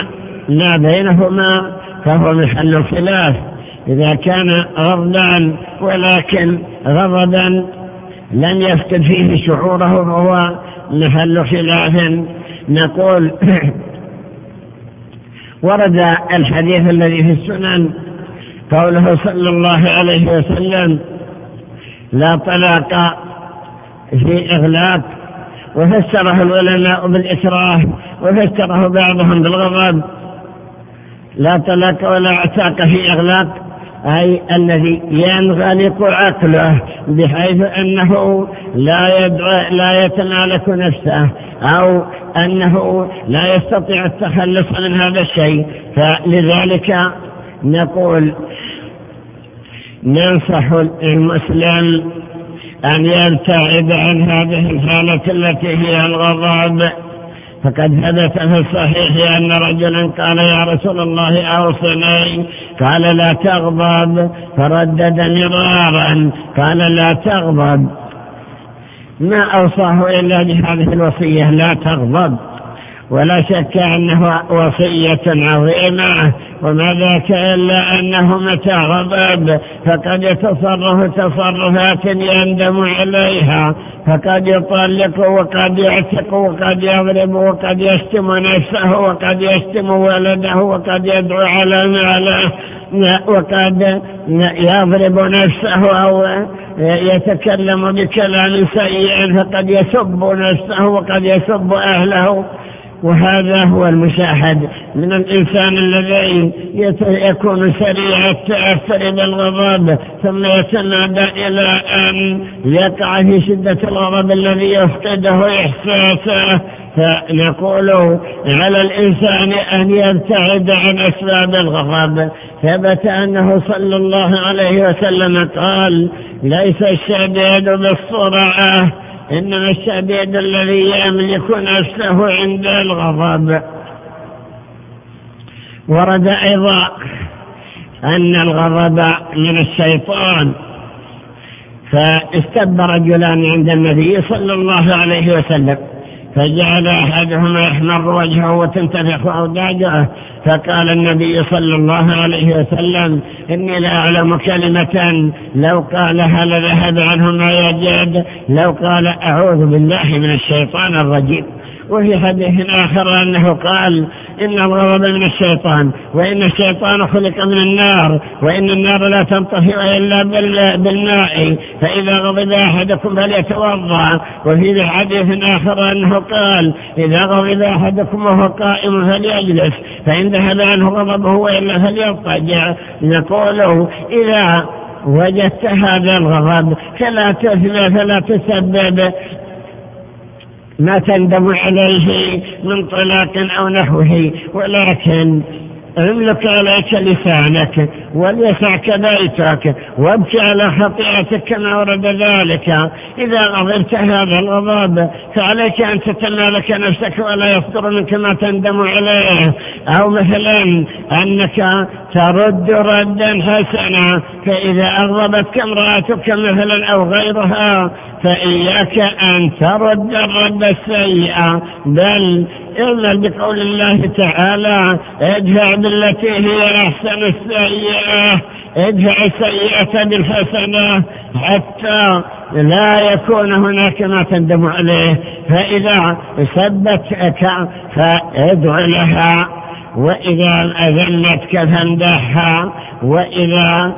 ما بينهما فهو محل خلاف. إذا كان غضبان ولكن غضبا لم يفقد فيه شعوره فهو محل خلاف. نقول ورد الحديث الذي في السنن قوله صلى الله عليه وسلم لا طلاق في إغلاق وفسره العلماء بالإكراه وفسره بعضهم بالغضب لا طلاق ولا اعتاق في إغلاق أي الذي ينغلق عقله بحيث أنه لا يدعو لا يتمالك نفسه أو أنه لا يستطيع التخلص من هذا الشيء. فلذلك نقول ننصح المسلم أن يبتعد عن هذه الحالة التي هي الغضب. فقد ثبت في الصحيح أن رجلا قال يا رسول الله أوصني قال لا تغضب. فردد مرارا. قال لا تغضب. ما أوصاه إلا بهذه الوصية لا تغضب. ولا شك أنه وصية عظيمة وما ذاك إلا أنه متى غضب فقد يتصرف تصرفات يندم عليها فقد يطلق وقد يعتق وقد يضرب وقد يشتم نفسه وقد يشتم ولده وقد يدعو على ماله وقد يضرب نفسه أو يتكلم بكلام سيء فقد يسب نفسه وقد يسب أهله. وهذا هو المشاهد من الإنسان الذي يكون سريع التأثر بالغضب ثم يتنادى إلى أن يقع في شدة الغضب الذي يفقده إحساسه. فنقول على الإنسان أن يبتعد عن أسباب الغضب. ثبت أنه صلى الله عليه وسلم قال ليس الشديد بالصرعة إنما الشديد الذي يملك نفسه عند الغضب. ورد أيضا أن الغضب من الشيطان. فاستب رجلان عند النبي صلى الله عليه وسلم. فجعل أحدهما يحمر وجهه وتنتفخ أوداجه. فقال النبي صلى الله عليه وسلم إني لا أعلم كلمة لو قالها لذهب عنه ما يجد. لو قال أعوذ بالله من الشيطان الرجيم. وفي حديث آخر أنه قال إن الغضب من الشيطان وإن الشيطان خلق من النار وإن النار لا تنطفئ إلا بالماء فإذا غضب أحدكم فليتوضأ. وفي حديث آخر أنه قال إذا غضب أحدكم وهو قائم فليجلس فإن ذهب عنه غضبه وإلا فليضطجع. نقول إذا وجدت هذا الغضب فلا تثنى فلا تسبب. ما تندم عليه من طلاق أو نحوه ولكن املك عليك لسانك وليسعك بيتك وابكي على خطيئتك كما ورد ذلك. إذا غضبت هذا الغضب فعليك أن تتمالك نفسك ولا يصدر منك ما تندم عليه. أو مثلا أنك ترد ردا حسنا فإذا أغضبتك امرأتك مثلا أو غيرها فإياك أن ترد الرد السيئة بل إلا بقول الله تعالى ادفع بالتي هي أحسن السيئة ادفع السيئة بالحسنة حتى لا يكون هناك ما تندم عليه. فإذا سبتك فادع لها. وإذا أذلتك فامدحها وإذا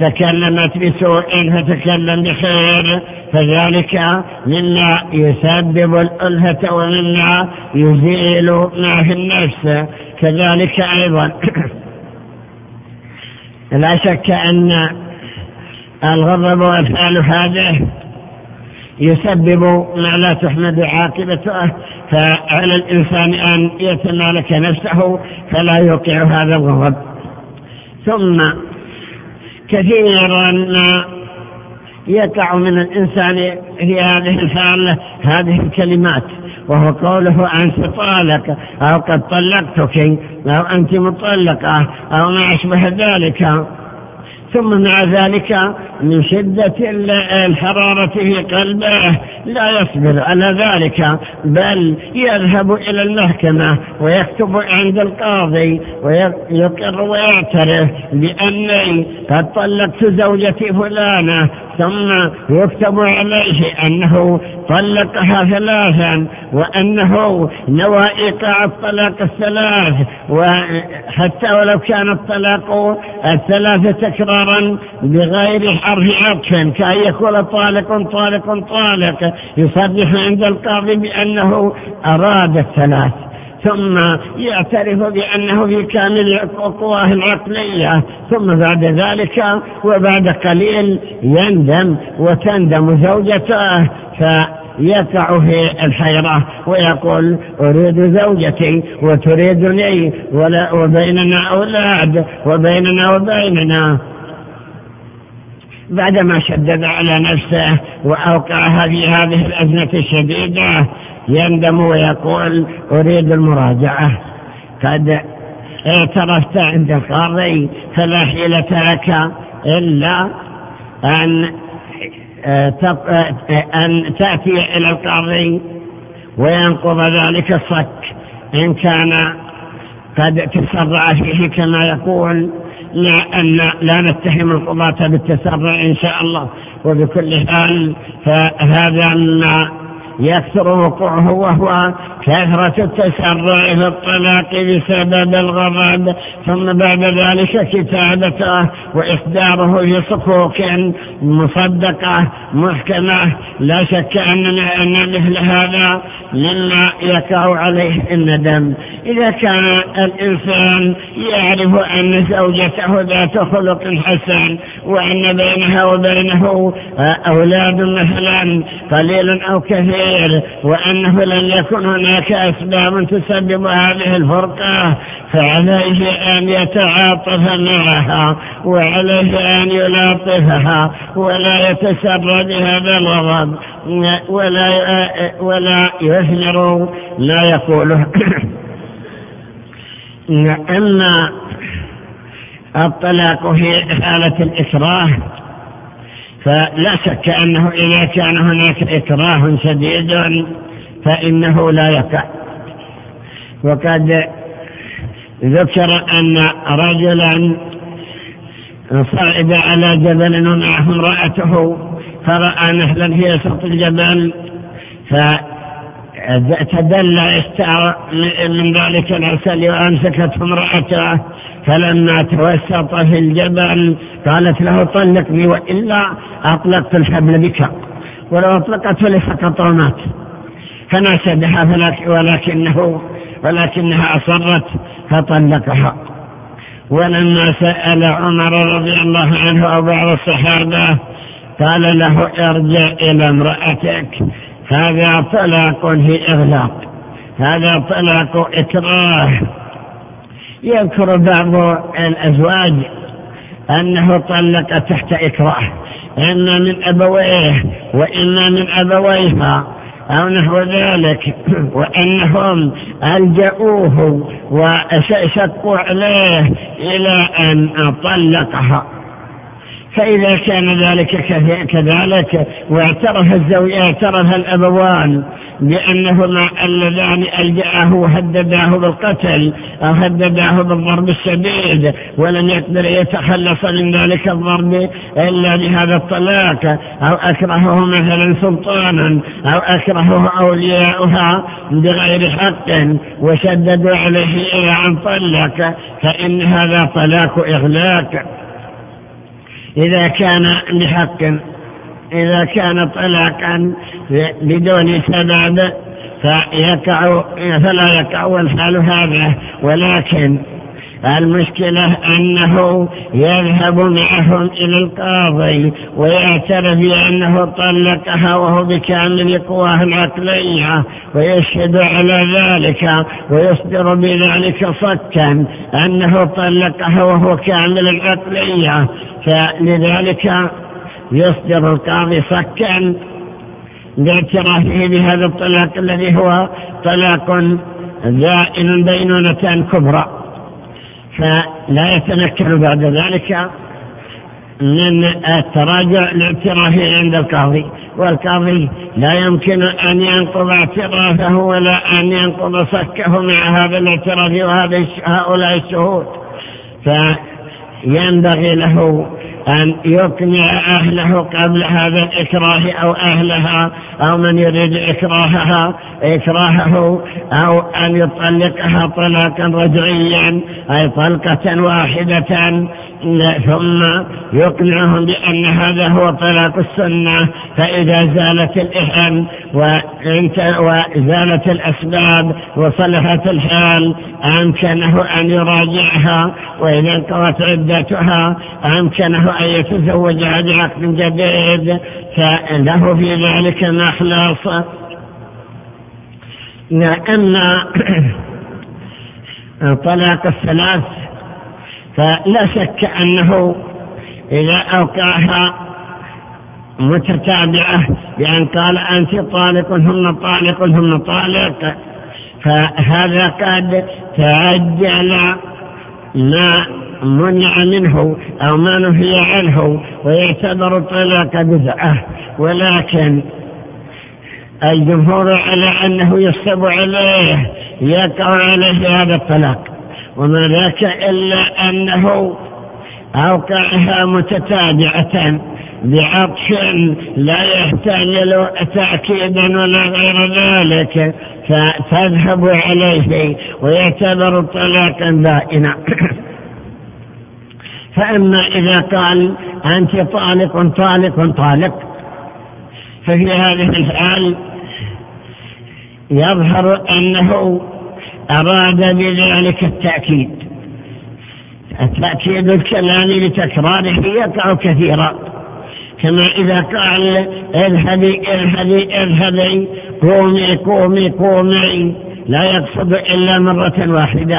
تكلمت بسوء فتكلم بخير فذلك مما يسبب الألهة ومما يزيل ما في النفس. كذلك أيضا لا شك أن الغضب وأفعال هذه يسبب ما لا تحمد عاقبته فعلى الإنسان أن يتمالك نفسه فلا يوقع هذا الغضب. ثم كثيرا ما يقع من الإنسان في هذه الحالة هذه الكلمات وهو قوله أنت طالق أو قد طلقتك أو أنت مطلقة أو ما أشبه ذلك. ثم مع ذلك من شدة الحرارة في قلبه لا يصبر على ذلك بل يذهب إلى المحكمة ويكتب عند القاضي ويقر ويعترف بأني قد طلقت زوجتي فلانة ثم يكتب عليه أنه طلقها ثلاثا وأنه نوى إيقاع الطلاق الثلاث وحتى ولو كان الطلاق الثلاثة تكرارا بغير حرف عطف كأن يقول طالق طالق طالق. يصرح عند القاضي بأنه أراد الثلاث ثم يعترف بأنه في كامل قواه العقلية ثم بعد ذلك وبعد قليل يندم وتندم زوجته فيقع في الحيرة ويقول أريد زوجتي وتريدني وبيننا أولاد وبيننا وبيننا. بعدما شدد على نفسه وأوقعها في هذه الأزمة الشديدة يندم ويقول أريد المراجعة. قد اعترفت عند القاضي فلا حيلة لك إلا أن أن تأتي إلى القاضي وينقض ذلك الصك. إن كان قد تسرع فيه كما يقول أن لا نتهم القضاة بالتسرع إن شاء الله. وبكل حال فهذا يكثر وقوعه وهو كثرة التسرع في الطلاق بسبب الغضب ثم بعد ذلك كتابته وإصداره في صكوك مصدقة محكمة. لا شك أن أن مثل هذا مما يقع عليه الندم. إذا كان الإنسان يعرف أن زوجته ذات خلق حسن وأن بينها وبينه أولاد مثلا قليل أو كثير وأنه لن يكن هناك أسباب تسبب هذه الفرقة فعليه أن يتعاطف معها وعليه أن يلاطفها ولا يتسرى بهذا الغضب ولا ولا يثمر لا يقوله أما الطلاق في حالة الإكراه فلا شك أنه إذا كان هناك إكراه شديد فإنه لا يقع. وقد ذكر أن رجلا صعد على جبل ومعه امرأته فرأى نهلا في وسط الجبل تدلى استار من ذلك العسل وأمسكته امرأته. فلما توسط في الجبل قالت له طلقني وإلا أطلقت الحبل بك ولو أطلقته لسقط ومات فناشدها ولكنه ولكنها أصرت فطلقها. ولما سأل عمر رضي الله عنه أو بعض الصحابة قال له ارجع إلى امرأتك. هذا طلاق في إغلاق هذا طلاق إكراه. يذكر بعض الأزواج أنه طلق تحت إكراه إما من أبويه وإما من أبويها أو نحو ذلك وأنهم ألجأوه وشقوا عليه إلى أن طلقها. فإذا كان ذلك كذلك واعترف الزوج اعترف الأبوان بأنهما اللذان ألجأه وهدداه بالقتل أو هدداه بالضرب الشديد ولم يقدر يتخلص من ذلك الضرب إلا بهذا الطلاق أو أكرهه مثلا سلطانا أو أكرهه أولياؤها بغير حق وشددوا عليه إلى أن طلق فإن هذا طلاق إغلاق. إذا كان بحق إذا كان طلاقا بدون سبب فيقع فلا يقع الحال هذا. ولكن المشكلة أنه يذهب معهم إلى القاضي ويعترف بأنه طلقها وهو بكامل قواه العقلية ويشهد على ذلك ويصدر بذلك صكا أنه طلقها وهو كامل العقلية. فلذلك يصدر القاضي صكا باعترافه بهذا الطلاق الذي هو طلاق دائن بينونة كبرى. فلا يتمكن بعد ذلك من التراجع لاعترافه عند القاضي والقاضي لا يمكن أن ينقض اعترافه ولا أن ينقض صكه مع هذا الاعتراف وهؤلاء الشهود. فينبغي له أن يقنع أهله قبل هذا الإكراه أو أهلها أو من يريد إكراهها إكراهه أو أن يطلقها طلاقا رجعيا أي طلقة واحدة. ثم يقنعهم بأن هذا هو طلاق السنة فإذا زالت الإحن وزالت الأسباب وصلحت الحال أمكنه أن يراجعها وإذا انقضت عدتها أمكنه أن يتزوجها بعقد جديد فله في ذلك مخلص. أما طلاق الثلاث فلا شك أنه إذا أوقعها متتابعة بأن قال أنت طالق ثم طالق ثم طالق. فهذا قد تعجل ما منع منه أو ما نهي عنه ويعتبر الطلاق بدعة. ولكن الجمهور على أنه يصب عليه يقع عليه هذا الطلاق. وما ذاك إلا أنه أوقعها متتابعة بعطف لا يحتمل تأكيدا ولا غير ذلك فتذهب عليه ويعتبر طلاقا بائنا. فأما إذا قال أنت طالق طالق طالق ففي هذه الحال يظهر أنه أراد بذلك التأكيد. التأكيد الكلام بتكراره يقع كثيرا. كما إذا قال اذهبي اذهبي اذهبي قومي قومي قومي. لا يقصد إلا مرة واحدة.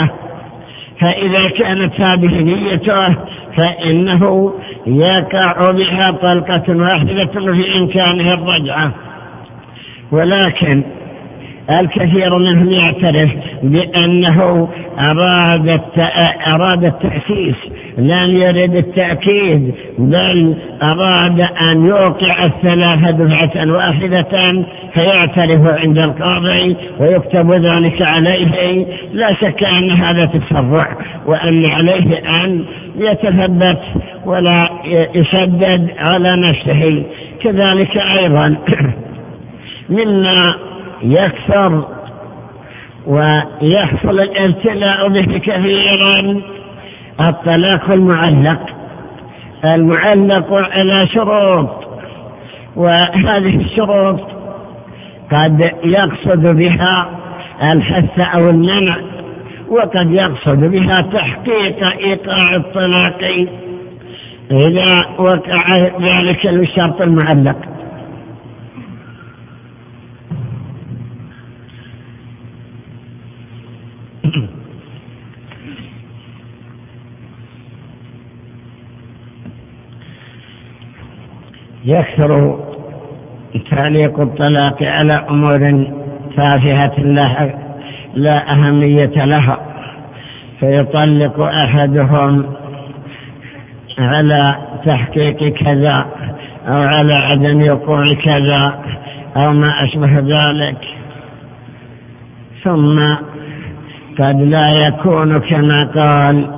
فإذا كانت هذه نيته فإنه يقع بها طلقة واحدة في إمكانه الرجعة. ولكن الكثير منهم يعترف بأنه أراد أراد التأسيس لم يرد التأكيد بل أراد أن يوقع الثلاثة دفعة واحدة فيعترف عند القاضي ويكتب ذلك عليه. لا شك أن هذا تسرع وأن عليه أن يتثبت ولا يشدد على نفسه. كذلك أيضا مما يكثر ويحصل الابتلاء به كثيرا. الطلاق المعلق المعلق على شروط وهذه الشروط قد يقصد بها الحث أو المنع وقد يقصد بها تحقيق إيقاع الطلاق إذا وقع ذلك الشرط المعلق. يكثر تعليق الطلاق على أمور تافهة لا لا أهمية لها فيطلق أحدهم على تحقيق كذا أو على عدم وقوع كذا أو ما أشبه ذلك. ثم قد لا يكون كما قال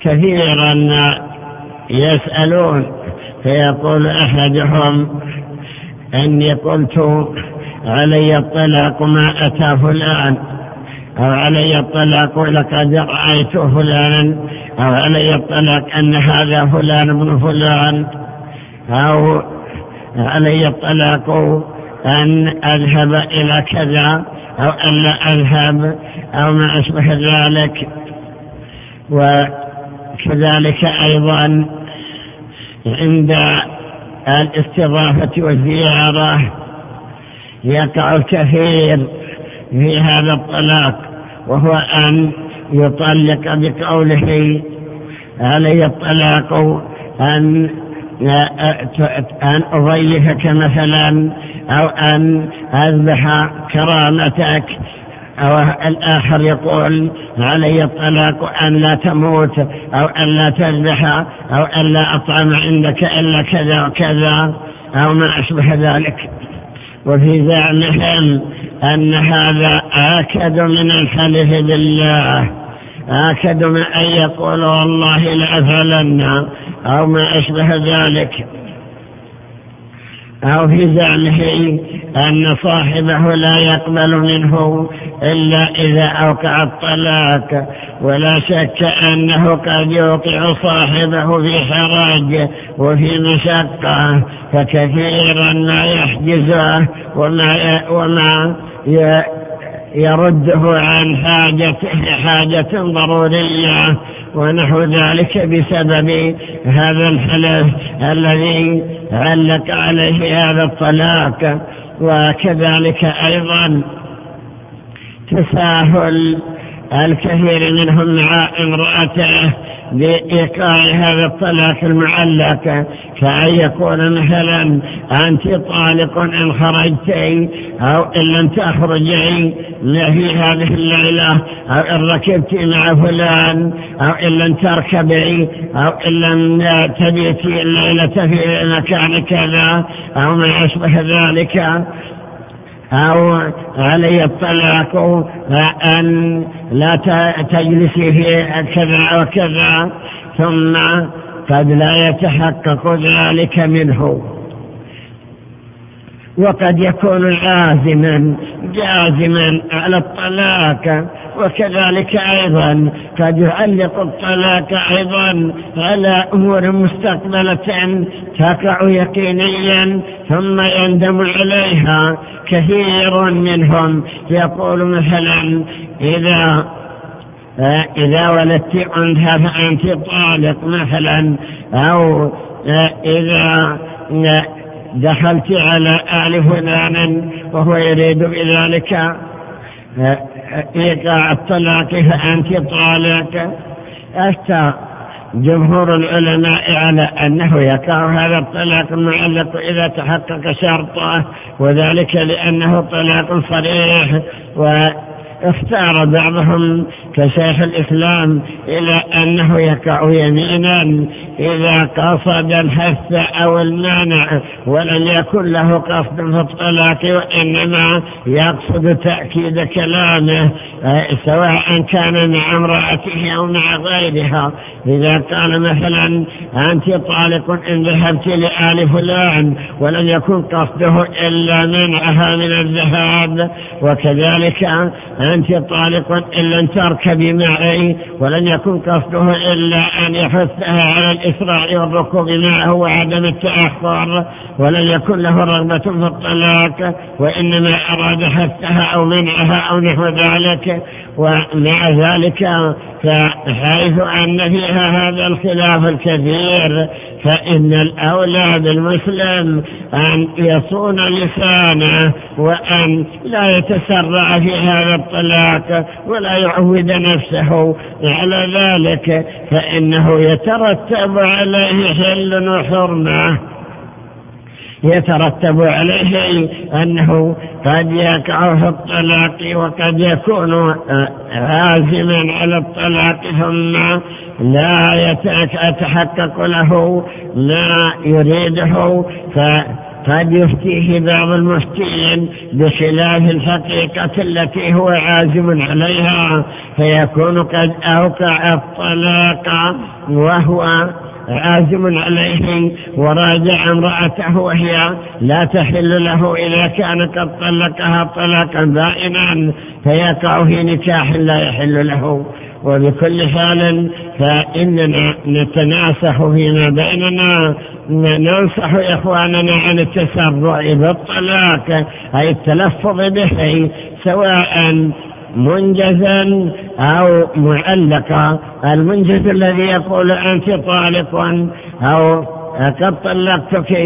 كثيرا يسألون فيقول أحدهم أني قلت علي الطلاق ما أتى فلان أو علي الطلاق لقد رأيت فلانا أو علي الطلاق أن هذا فلان ابن فلان أو علي الطلاق أن أذهب إلى كذا أو أن لا أذهب أو ما أشبه ذلك. وكذلك أيضا عند الاستضافة والزيارة يقع الكثير في هذا الطلاق وهو أن يطلق بقوله علي الطلاق أن أن أضيفك مثلا أو أن أذبح كرامتك أو الآخر يقول علي الطلاق أن لا تموت أو أن لا تذبح أو أن لا أطعم عندك إلا كذا وكذا أو ما أشبه ذلك. وفي زعمهم أن هذا آكد من الحلف بالله آكد من أن يقول والله لأفعلن أو ما أشبه ذلك. أو في زعمه أن صاحبه لا يقبل منه إلا إذا أوقع الطلاق. ولا شك أنه قد يوقع صاحبه في حرج وفي مشقة. فكثيرا ما يحجزه وما وما يرده عن حاجته حاجة ضرورية. ونحو ذلك بسبب هذا الحلف الذي علق عليه هذا الطلاق. وكذلك أيضا تساهل الكثير منهم مع امرأته بإيقاع هذا الطلاق المعلق كأن يقول مثلا أنت طالق إن خرجتي أو إن لم تخرجي في هذه الليلة؟ أو إن ركبت مع فلان أو إن لم تركبي أو إن لم تبيتي الليلة في مكان كذا أو ما أشبه ذلك. أو علي الطلاق أن لا تجلسي في كذا وكذا ثم قد لا يتحقق ذلك منه. وقد يكون عازما جازما على الطلاق وكذلك أيضا قد يعلق الطلاق أيضا على أمور مستقبلة تقع يقينيا ثم يندم عليها كثير منهم. يقول مثلا إذا إذا ولدت أنثى فأنت طالق مثلا أو إذا دخلت على آل فلان وهو يريد بذلك. إيقاع الطلاق فأنت طالق. أفتى جمهور العلماء على أنه يقع هذا الطلاق المعلق إذا تحقق شرطه وذلك لأنه طلاق صريح واختار بعضهم كشيخ الإسلام إلى أنه يقع يمينا إذا قصد الحث أو المانع ولم يكن له قصد في الطلاق وإنما يقصد تأكيد كلامه سواء كان مع امرأته أو مع غيرها. إذا قال مثلا أنت طالق إن ذهبت لآل فلان ولم يكن قصده إلا منعها من الذهاب وكذلك أنت طالق إن لم تركبي معي ولم يكن قصده إلا أن يحثها على الإسراع والركوب معه وعدم التأخر ولم يكن له رغبة في الطلاق وإنما أراد حثها أو منعها أو نحو ذلك. ومع ذلك فحيث أن فيها هذا الخلاف الكثير فإن الأولى بالمسلم أن يصون لسانه وأن لا يتسرع في هذا الطلاق ولا يعود نفسه على ذلك فإنه يترتب عليه حل وحرمة. يترتب عليه أنه قد يقع في الطلاق وقد يكون عازما على الطلاق ثم لا يتحقق له ما يريده. فقد يفتيه بعض المفتين بخلاف الحقيقة التي هو عازم عليها فيكون قد أوقع الطلاق وهو عازم عليه وراجع امرأته وهي لا تحل له إذا كان قد طلقها طلاقا بائنا. فيقع في نكاح لا يحل له. وبكل حال فإننا نتناصح فيما بيننا. ننصح إخواننا عن التسرع بالطلاق أي التلفظ به سواء منجزا أو معلقا. المنجز الذي يقول أنت طالق أو قد طلقتك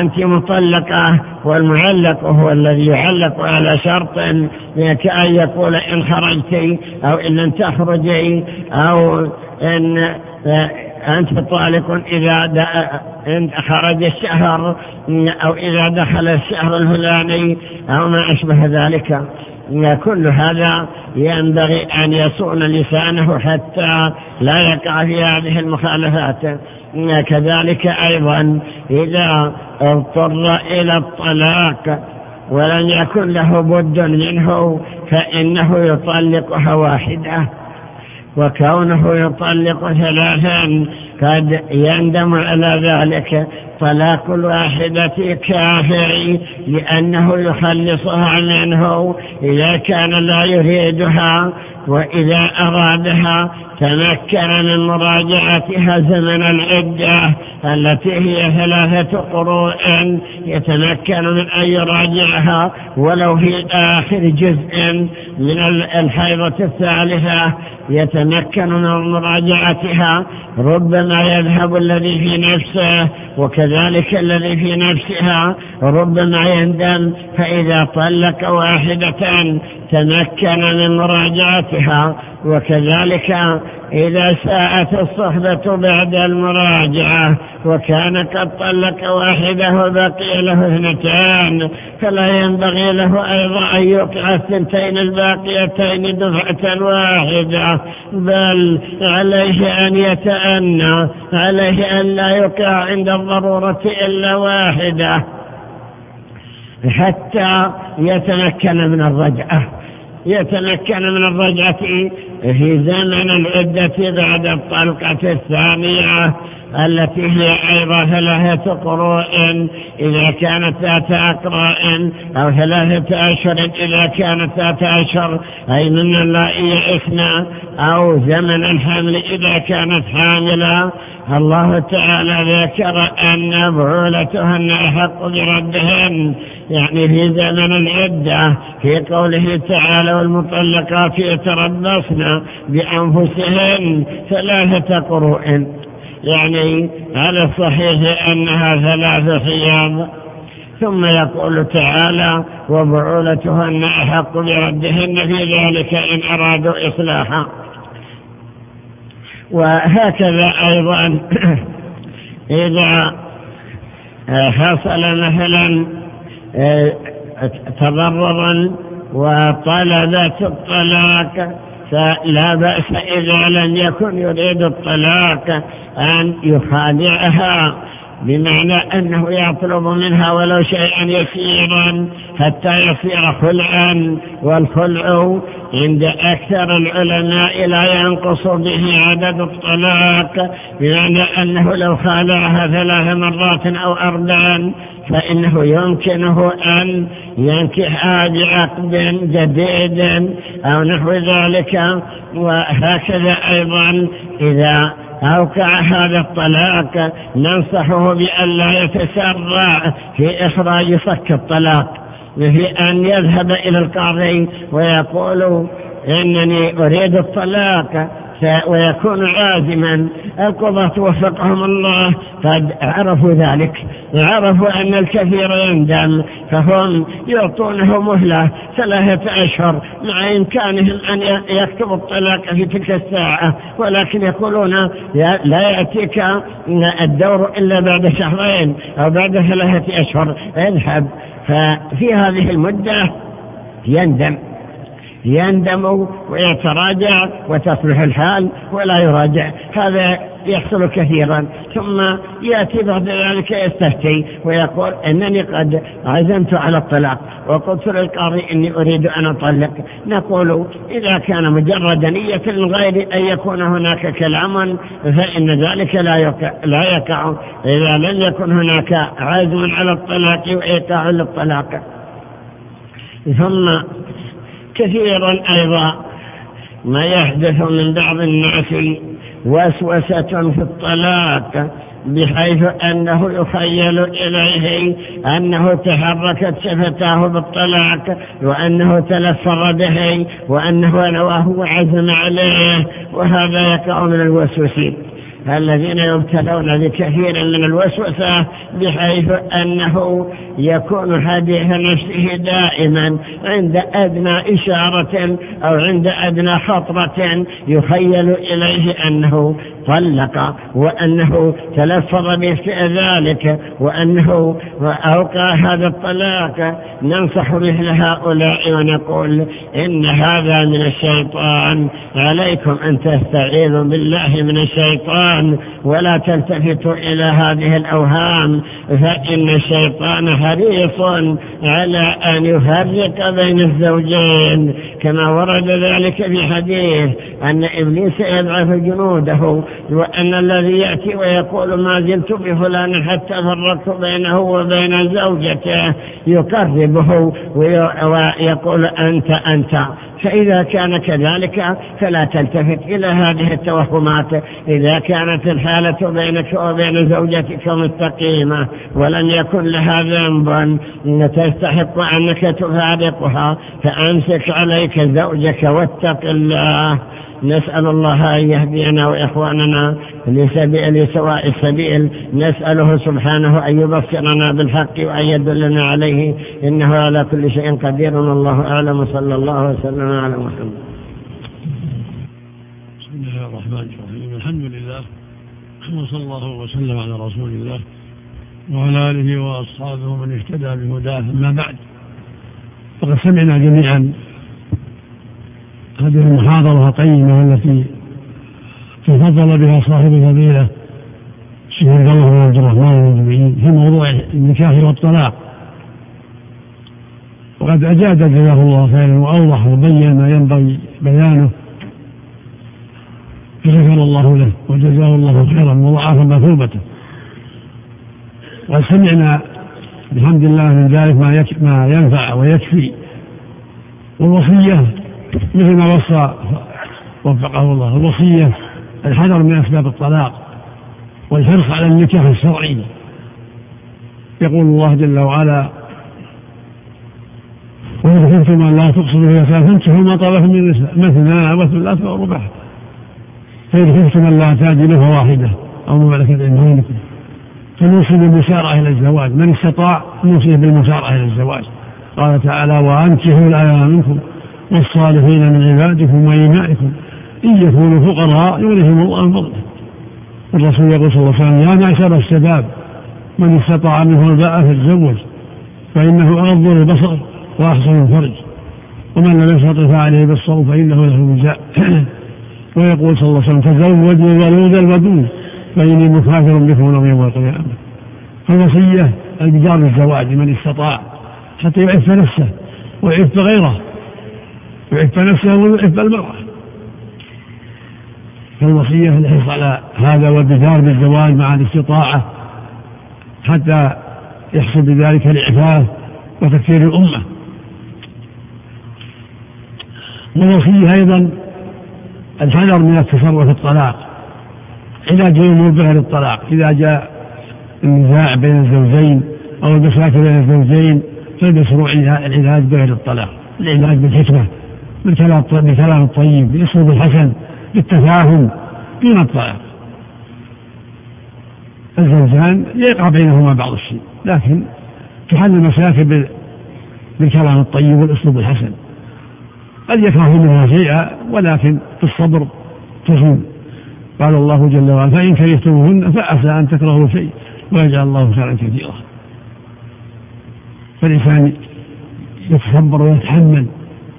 أنت مطلقة والمعلق هو الذي يعلق على شرط كأن يقول إن خرجت أو إن لم تخرجي أو إن أنت طالق إذا إن خرج الشهر أو إذا دخل الشهر الفلاني أو ما أشبه ذلك. كل هذا ينبغي أن يصون لسانه حتى لا يقع في هذه المخالفات. كذلك أيضا إذا اضطر إلى الطلاق ولم يكن له بد منه فإنه يطلقها واحدة. وكونه يطلق ثلاثا قد يندم على ذلك. طلاق الواحدة كافر لأنه يخلصها منه إذا كان لا يريدها وإذا أرادها تمكن من مراجعتها زمن العدة التي هي ثلاثة قروء يتمكن من أن يراجعها ولو في آخر جزء من الحيضة الثالثة يتمكن من مراجعتها. ربما يذهب الذي في نفسه وكذلك الذي في نفسها ربما يندم فإذا طلق واحدة تمكن من مراجعتها. وكذلك إذا ساءت الصحبة بعد المراجعة وكان قد طلق واحدة وبقي له اثنتان فلا ينبغي له أيضا أن يوقع الثنتين الباقيتين دفعة واحدة بل عليه أن يتأنى عليه أن لا يوقع عند الضرورة إلا واحدة حتى يتمكن من الرجعة. يتمكن من الرجعة في زمن العدة بعد الطلقة الثانية التي هي أيضا ثلاثة قروء. إذا كانت ذات أقراء أو ثلاثة أشهر إذا كانت ذات أشهر أي من اللائي يئسن أو زمن الحمل إذا كانت حاملة الله تعالى ذكر أن بعولتهن أحق بردهن يعني في زمن العدة في قوله تعالى والمطلقات يتربصن بأنفسهن ثلاثة قروء. يعني على الصحيح أنها ثلاث حياض ثم يقول تعالى وبعولتهن أحق بردهن في ذلك إن أرادوا إصلاحا. وهكذا أيضا إذا حصل مثلا تضررا وطلبت الطلاق فلا بأس إذا لم يكن يريد الطلاق أن يخادعها. بمعنى أنه يطلب منها ولو شيئا يسيرا حتى يصير خلعا. والخلع عند أكثر العلماء لا ينقص به عدد الطلاق بمعنى أنه لو خالعها ثلاث مرات أو أربعا فإنه يمكنه أن ينكحها بعقد جديد أو نحو ذلك. وهكذا أيضا إذا أوقع هذا الطلاق ننصحه بأن لا يتسرع في إخراج صك الطلاق في أن يذهب إلى القاضي ويقول إنني أريد الطلاق ويكون عازما. القضاة وفقهم الله قد عرفوا ذلك. عرفوا أن الكثير يندم فهم يعطونه مهلة ثلاثة أشهر مع إمكانهم أن يكتبوا الطلاق في تلك الساعة. ولكن يقولون لا يأتيك الدور إلا بعد شهرين أو بعد ثلاثة أشهر. اذهب. ففي هذه المدة يندم. يندم ويتراجع وتصلح الحال ولا يراجع. هذا يحصل كثيرا. ثم يأتي بعد ذلك يستفتي ويقول إنني قد عزمت على الطلاق وقلت للقاضي إني أريد أن أطلق. نقول إذا كان مجرد نية من غير أن يكون هناك كلام فإن ذلك لا يقع, لا يقع. إذا لم يكن هناك عزم على الطلاق وإيقاع للطلاق. ثم كثيرا أيضا ما يحدث من بعض الناس وسوسة في الطلاق بحيث أنه يخيل إليه أنه تحركت شفتاه بالطلاق وأنه تلفظ به وأنه نواه وعزم عليه وهذا يقع من الوسوسين. الذين يبتلون بكثير من الوسوسة بحيث أنه يكون حديث نفسه دائما عند أدنى إشارة أو عند أدنى خطرة يخيل إليه أنه طلق وأنه تلفظ ذلك وأنه أوقع هذا الطلاق. ننصح مثل هؤلاء ونقول إن هذا من الشيطان. عليكم أن تستعيذوا بالله من الشيطان ولا تلتفتوا إلى هذه الأوهام. فإن الشيطان حريص على أن يفرق بين الزوجين. كما ورد ذلك في حديث أن إبليس يبعث جنوده وأن الذي يأتي ويقول ما زلت بفلان حتى فرقت بينه وبين زوجته يقربه ويقول أنت أنت. فإذا كان كذلك فلا تلتفت إلى هذه التوهمات. إذا كانت الحالة بينك وبين زوجتك مستقيمة ولم يكن لها ذنب تستحق أنك تفارقها فأمسك عليك زوجك واتق الله. نسأل الله أن يهدينا وإخواننا لسبيل سواء السبيل. نسأله سبحانه أن يبصرنا بالحق وأن يدلنا عليه. إنه على كل شيء قدير. والله أعلم. صلى الله وسلم على محمد. بسم الله الرحمن الرحيم. الحمد لله. وصلى الله وسلم على رسول الله وعلى آله وأصحابه من اهتدى بهداه. أما بعد فقد سمعنا جميعا هذه المحاضرة القيمة التي تفضل بها صاحب الفضيلة الشيخ عبد الله عبد الرحمن بن في موضوع النكاح والطلاق. وقد أجاد جزاه الله خيرا وأوضح وبين ما ينبغي بيانه فغفر الله له وجزاه الله خيرا وضعف مثوبته. وسمعنا بحمد الله من ذلك ما ما ينفع ويكفي. والوصية مثل ما وصى وفقه الله الوصية الحذر من أسباب الطلاق والحرص على النكاح الشرعي. يقول الله جل وعلا وإن خفتم أن لا تقصدوا في فانكحوا ما طاب من النساء مثنى وثلاث ورباع فإن خفتم أن لا تعدلوا فواحدة أو ما ملكت أيمانكم فنوصي بالمسارعة إلى الزواج. من استطاع نوصيه بالمسارعة إلى الزواج. قال تعالى وأنكحوا الأيام منكم. والصالحين من عبادكم وإيمائكم. إن يكونوا فقراء يغنيهم الله من فضله. الرسول يقول صلى الله عليه وسلم يا معشر الشباب من استطاع منه الباء فليتزوج فإنه أغض البصر وأحسن الفرج. ومن لم يستطع فعليه بالصوم فإنه له وجاء. ويقول صلى الله عليه وسلم تزوجوا الولود الودود فإني مكافر بكم يوم القيامة. فالوصية البدار بالزواج لمن استطاع حتى يعف نفسه ويعف غيره. يعف نفسه ويعف المرأة. فالوصية الحرص على هذا والبدار بالزواج مع الاستطاعة حتى يحصل بذلك الإعفاف وتكثير الأمة. والوصية أيضا الحذر من التصرف الطلاق. علاج الأمور بغير الطلاق إذا جاء النزاع بين الزوجين أو المشاكل بين الزوجين فالمشروع العلاج بغير الطلاق العلاج بالحكمة. بالكلام بالكلام الطيب بالأسلوب الحسن بالتفاهم دون الطلاق الزوجان يقع بينهما بعض الشيء لكن تحل المشاكل بالكلام الطيب والاسلوب الحسن. قد يكره منها شيئا ولكن بالصبر تزول. قال الله جل وعلا فإن كرهتموهن فعسى أن تكرهوا شيء ويجعل الله خيرا كثيرا. فالإنسان يتصبر ويتحمل.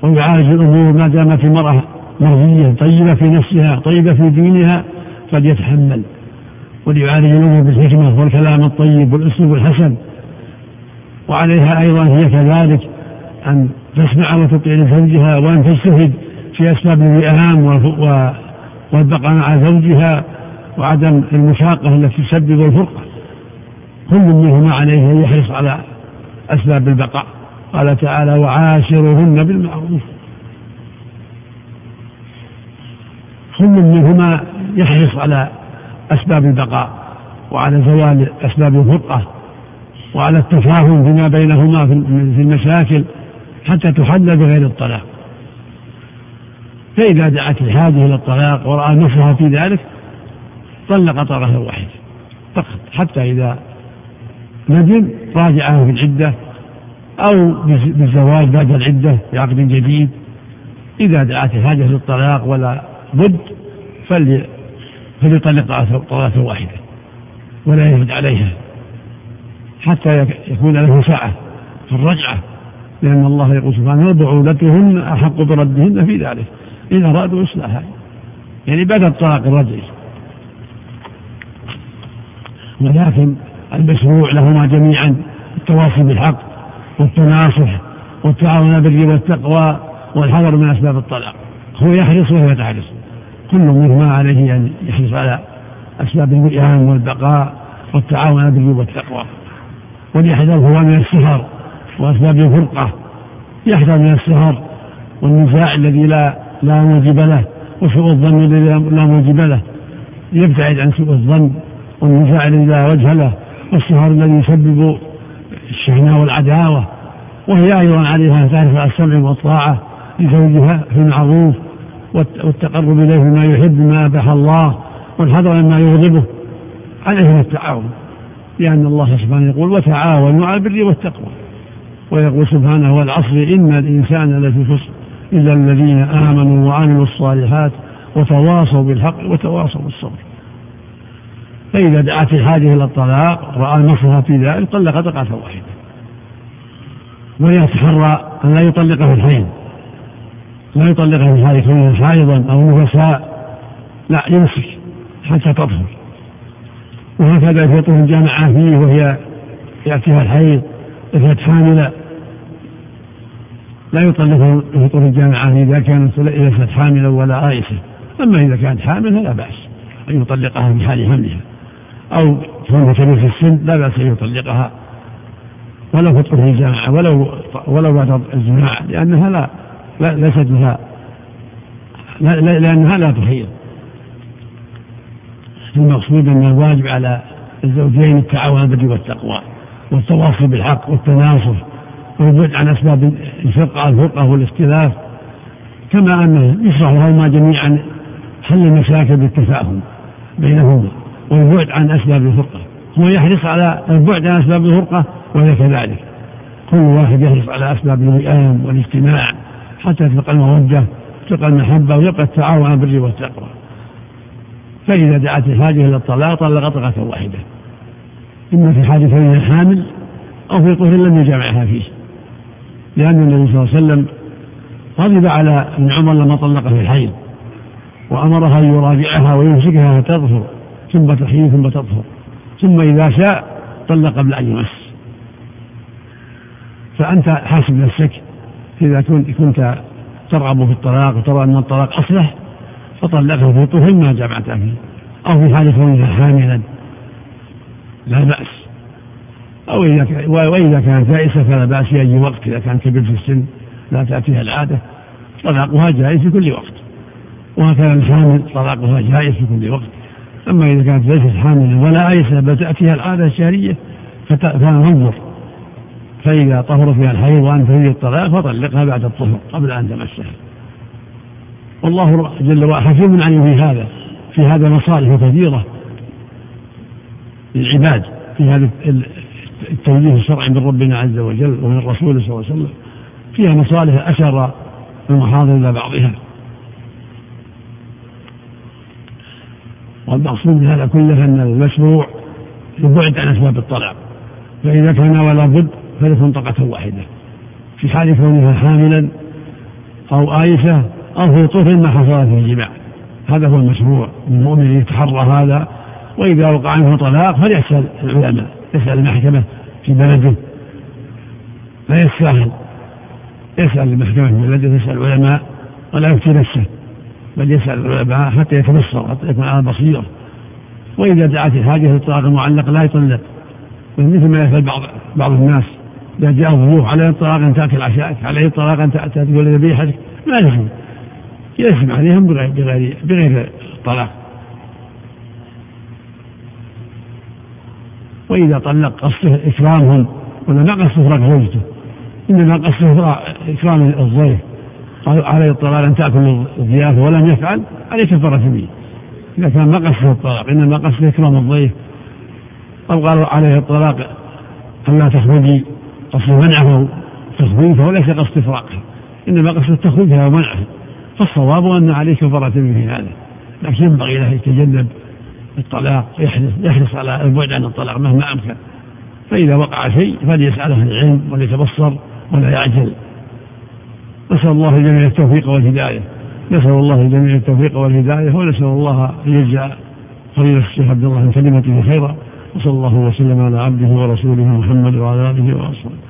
ويعالج الأمور ما دامت المرأة مرضية طيبة في نفسها طيبة في دينها فليتحمل. وليعالج الأمور بالحكمة والكلام الطيب والأسلوب الحسن. وعليها أيضا هي كذلك أن تسمع وتطيع لزوجها وأن تجتهد في أسباب الوئام والبقاء مع زوجها وعدم المشاقة التي تسبب الفرقة. كل منهما عليه أن يحرص على أسباب البقاء. قال تعالى وعاشرهن بالمعروف. كل منهما يحرص على أسباب البقاء وعلى زوال أسباب الفرقة وعلى التفاهم فيما بينهما في المشاكل حتى تحل بغير الطلاق. فإذا دعت الحاجة إلى الطلاق ورأى نفسها في ذلك طلق طرفا واحد فقط حتى إذا ندم راجعه في العدة أو بالزواج بعد العدة بعقد جديد. إذا دعت الحاجة للطلاق ولا بد فلي فليطلق طلقة واحدة ولا يزد عليها حتى يكون له سعة في الرجعة لأن الله يقول سبحانه وبعولتهن أحق بردهن في ذلك. إن أرادوا إصلاحا. يعني بعد الطلاق الرجعي. ولكن المشروع لهما جميعا التواصي بالحق. والتناصح والتعاون بالبر والتقوى والحذر من أسباب الطلاق. هو يحرص وهي تحرص كل منهما عليه أن يحرص على أسباب الوئام والبقاء والتعاون بالبر والتقوى. وليحذر هو من السهر وأسباب الفرقة. يحذر من السهر والنزاع الذي لا لا موجب له وسوء الظن الذي لا موجب له. يبتعد عن سوء الظن والنزاع الذي لا وجه له والسهر الذي يسبب الشحناء والعداوة. وهي أيضا عليها تعرف السمع والطاعة لزوجها في المعروف والتقرب إليه بما يحب ما أباح الله والحذر مما يغضبه. عليهم التعاون لأن الله سبحانه يقول وتعاونوا على البر والتقوى ويقول سبحانه والعصر إن الإنسان لفي خسر إلا الذين آمنوا وعملوا الصالحات وتواصوا بالحق وتواصوا بالصبر فإذا دعت الحاجة إلى الطلاق رأى المصلحة في ذلك طلق طلقة واحدة. وليتحرى أن لا يطلقه الحين. لا يطلقه في حال كونه حائضا أو نفساء لا يمسك حتى تطهر. وهكذا في طول الجامعة فيه وهي يأتيها الحيض إذا حاملة لا يطلقه في طول الجامعة إذا كانت ليست حاملا ولا عائشة أما إذا كانت حاملة لا بأس أن يطلقها في حال حملها. أو كونها كبير في السن لا بأس أن يطلقها. ولو في طول الجامعة ولو ولو بعد الجماعة لأنها لا, لا ليست لها لا لأنها لا تحيض المقصود أن الواجب على الزوجين التعاون بالبر والتقوى والتواصي بالحق والتناصر والبعد عن أسباب الفرقة الفرقة والاختلاف كما أنه يشرح لهما جميعا حل المشاكل بالتفاهم بينهما. والبعد عن أسباب الفرقة. هو يحرص على البعد عن أسباب الفرقة وهي كذلك. كل واحد يحرص على أسباب الوئام والاجتماع حتى تبقى المودة تبقى المحبة ويبقى التعاون على البر والتقوى. فإذا دعت الحاجة إلى الطلاق طلق طلقة واحدة. إما في حاجة إلى حامل أو في طهر لم يجمعها فيه. لأن النبي صلى الله عليه وسلم غضب على ابن عمر لما طلق في الحيض وأمرها أن يراجعها ويمسكها تطهر ثم تحيي ثم تطهر. ثم إذا شاء طلق قبل أن يمس. فأنت حاسب نفسك. إذا كنت ترغب في الطلاق وترى أن الطلاق أصلح فطلقها في طهر ما جمعتها فيه. أو في حال كونها حاملا. لا بأس. أو إذا وإذا كانت جائزة فلا بأس في أي وقت. إذا كان كبير في السن لا تأتيها العادة. طلاقها جائز في كل وقت. وهكذا الحامل طلاقها جائز في كل وقت. أما إذا كانت ليست حاملا ولا عائشة بل تأتيها العادة الشهرية فننظر. فإذا طهر فيها الحيض وأن تريد الطلاق فطلقها بعد الطهر قبل أن تمسها. والله جل وعلا حكيم عليم في هذا في هذا مصالح كثيرة للعباد في هذا التوجيه الشرعي من ربنا عز وجل ومن رسوله صلى الله عليه وسلم. فيها مصالح أشار المحاضر إلى بعضها. والمقصود من هذا كله أن المشروع يبعد عن أسباب الطلاق. فإذا كان ولا بد فليكن طلقة واحدة. في حال كونها حاملا أو آيسة أو في طفل ما حصل فيه الجماع هذا هو المشروع. المؤمن يتحرى هذا وإذا وقع عنه طلاق فليسأل العلماء يسأل المحكمة في بلده. لا يستاهل يسأل المحكمة في بلده يسأل العلماء ولا يفتي نفسه. بل يسأل العلماء حتى يتبصر حتى يكون على بصيرة وإذا دعت الحاجة للطلاق المعلق لا يطلق. مثل ما يفعل بعض بعض الناس إذا جاء ضيوف عليه الطلاق أن تأكل عشائك عليه الطلاق أن تأتي تقول ذبيحتك ما يفهم يسمع عليهم بغير بغير بغير طلاق. وإذا طلق قصده إكرامهم ولا ما قصده فراق زوجته إنما قصده إكرام الضيف. عليه الطلاق أن تأكل الضيافة ولم يفعل عليه كفارة به إذا كان ما قصده الطلاق إنما قصده إكرام الضيف. أو قالوا عليه الطلاق أن لا تخرجي قصد منعه تخرج فهو ليس قصد إفراقها إنما قصد تخرجها ومنعها فالصواب أن عليه كفارة في هذا. لكن ينبغي له يتجنب الطلاق يحرص يحرص على البعد عن الطلاق مهما أمكن. فإذا وقع شيء فليسأل أهل العلم وليتبصر ولا يعجل. نسأل الله الجميع التوفيق والهداية. نسأل الله الجميع التوفيق والهداية ونسأل الله أن يجزى فضيلة الشيخ عبد الله عن كلمته خيرا. وصلى الله وسلم على عبده ورسوله محمد وعلى آله وأصحابه.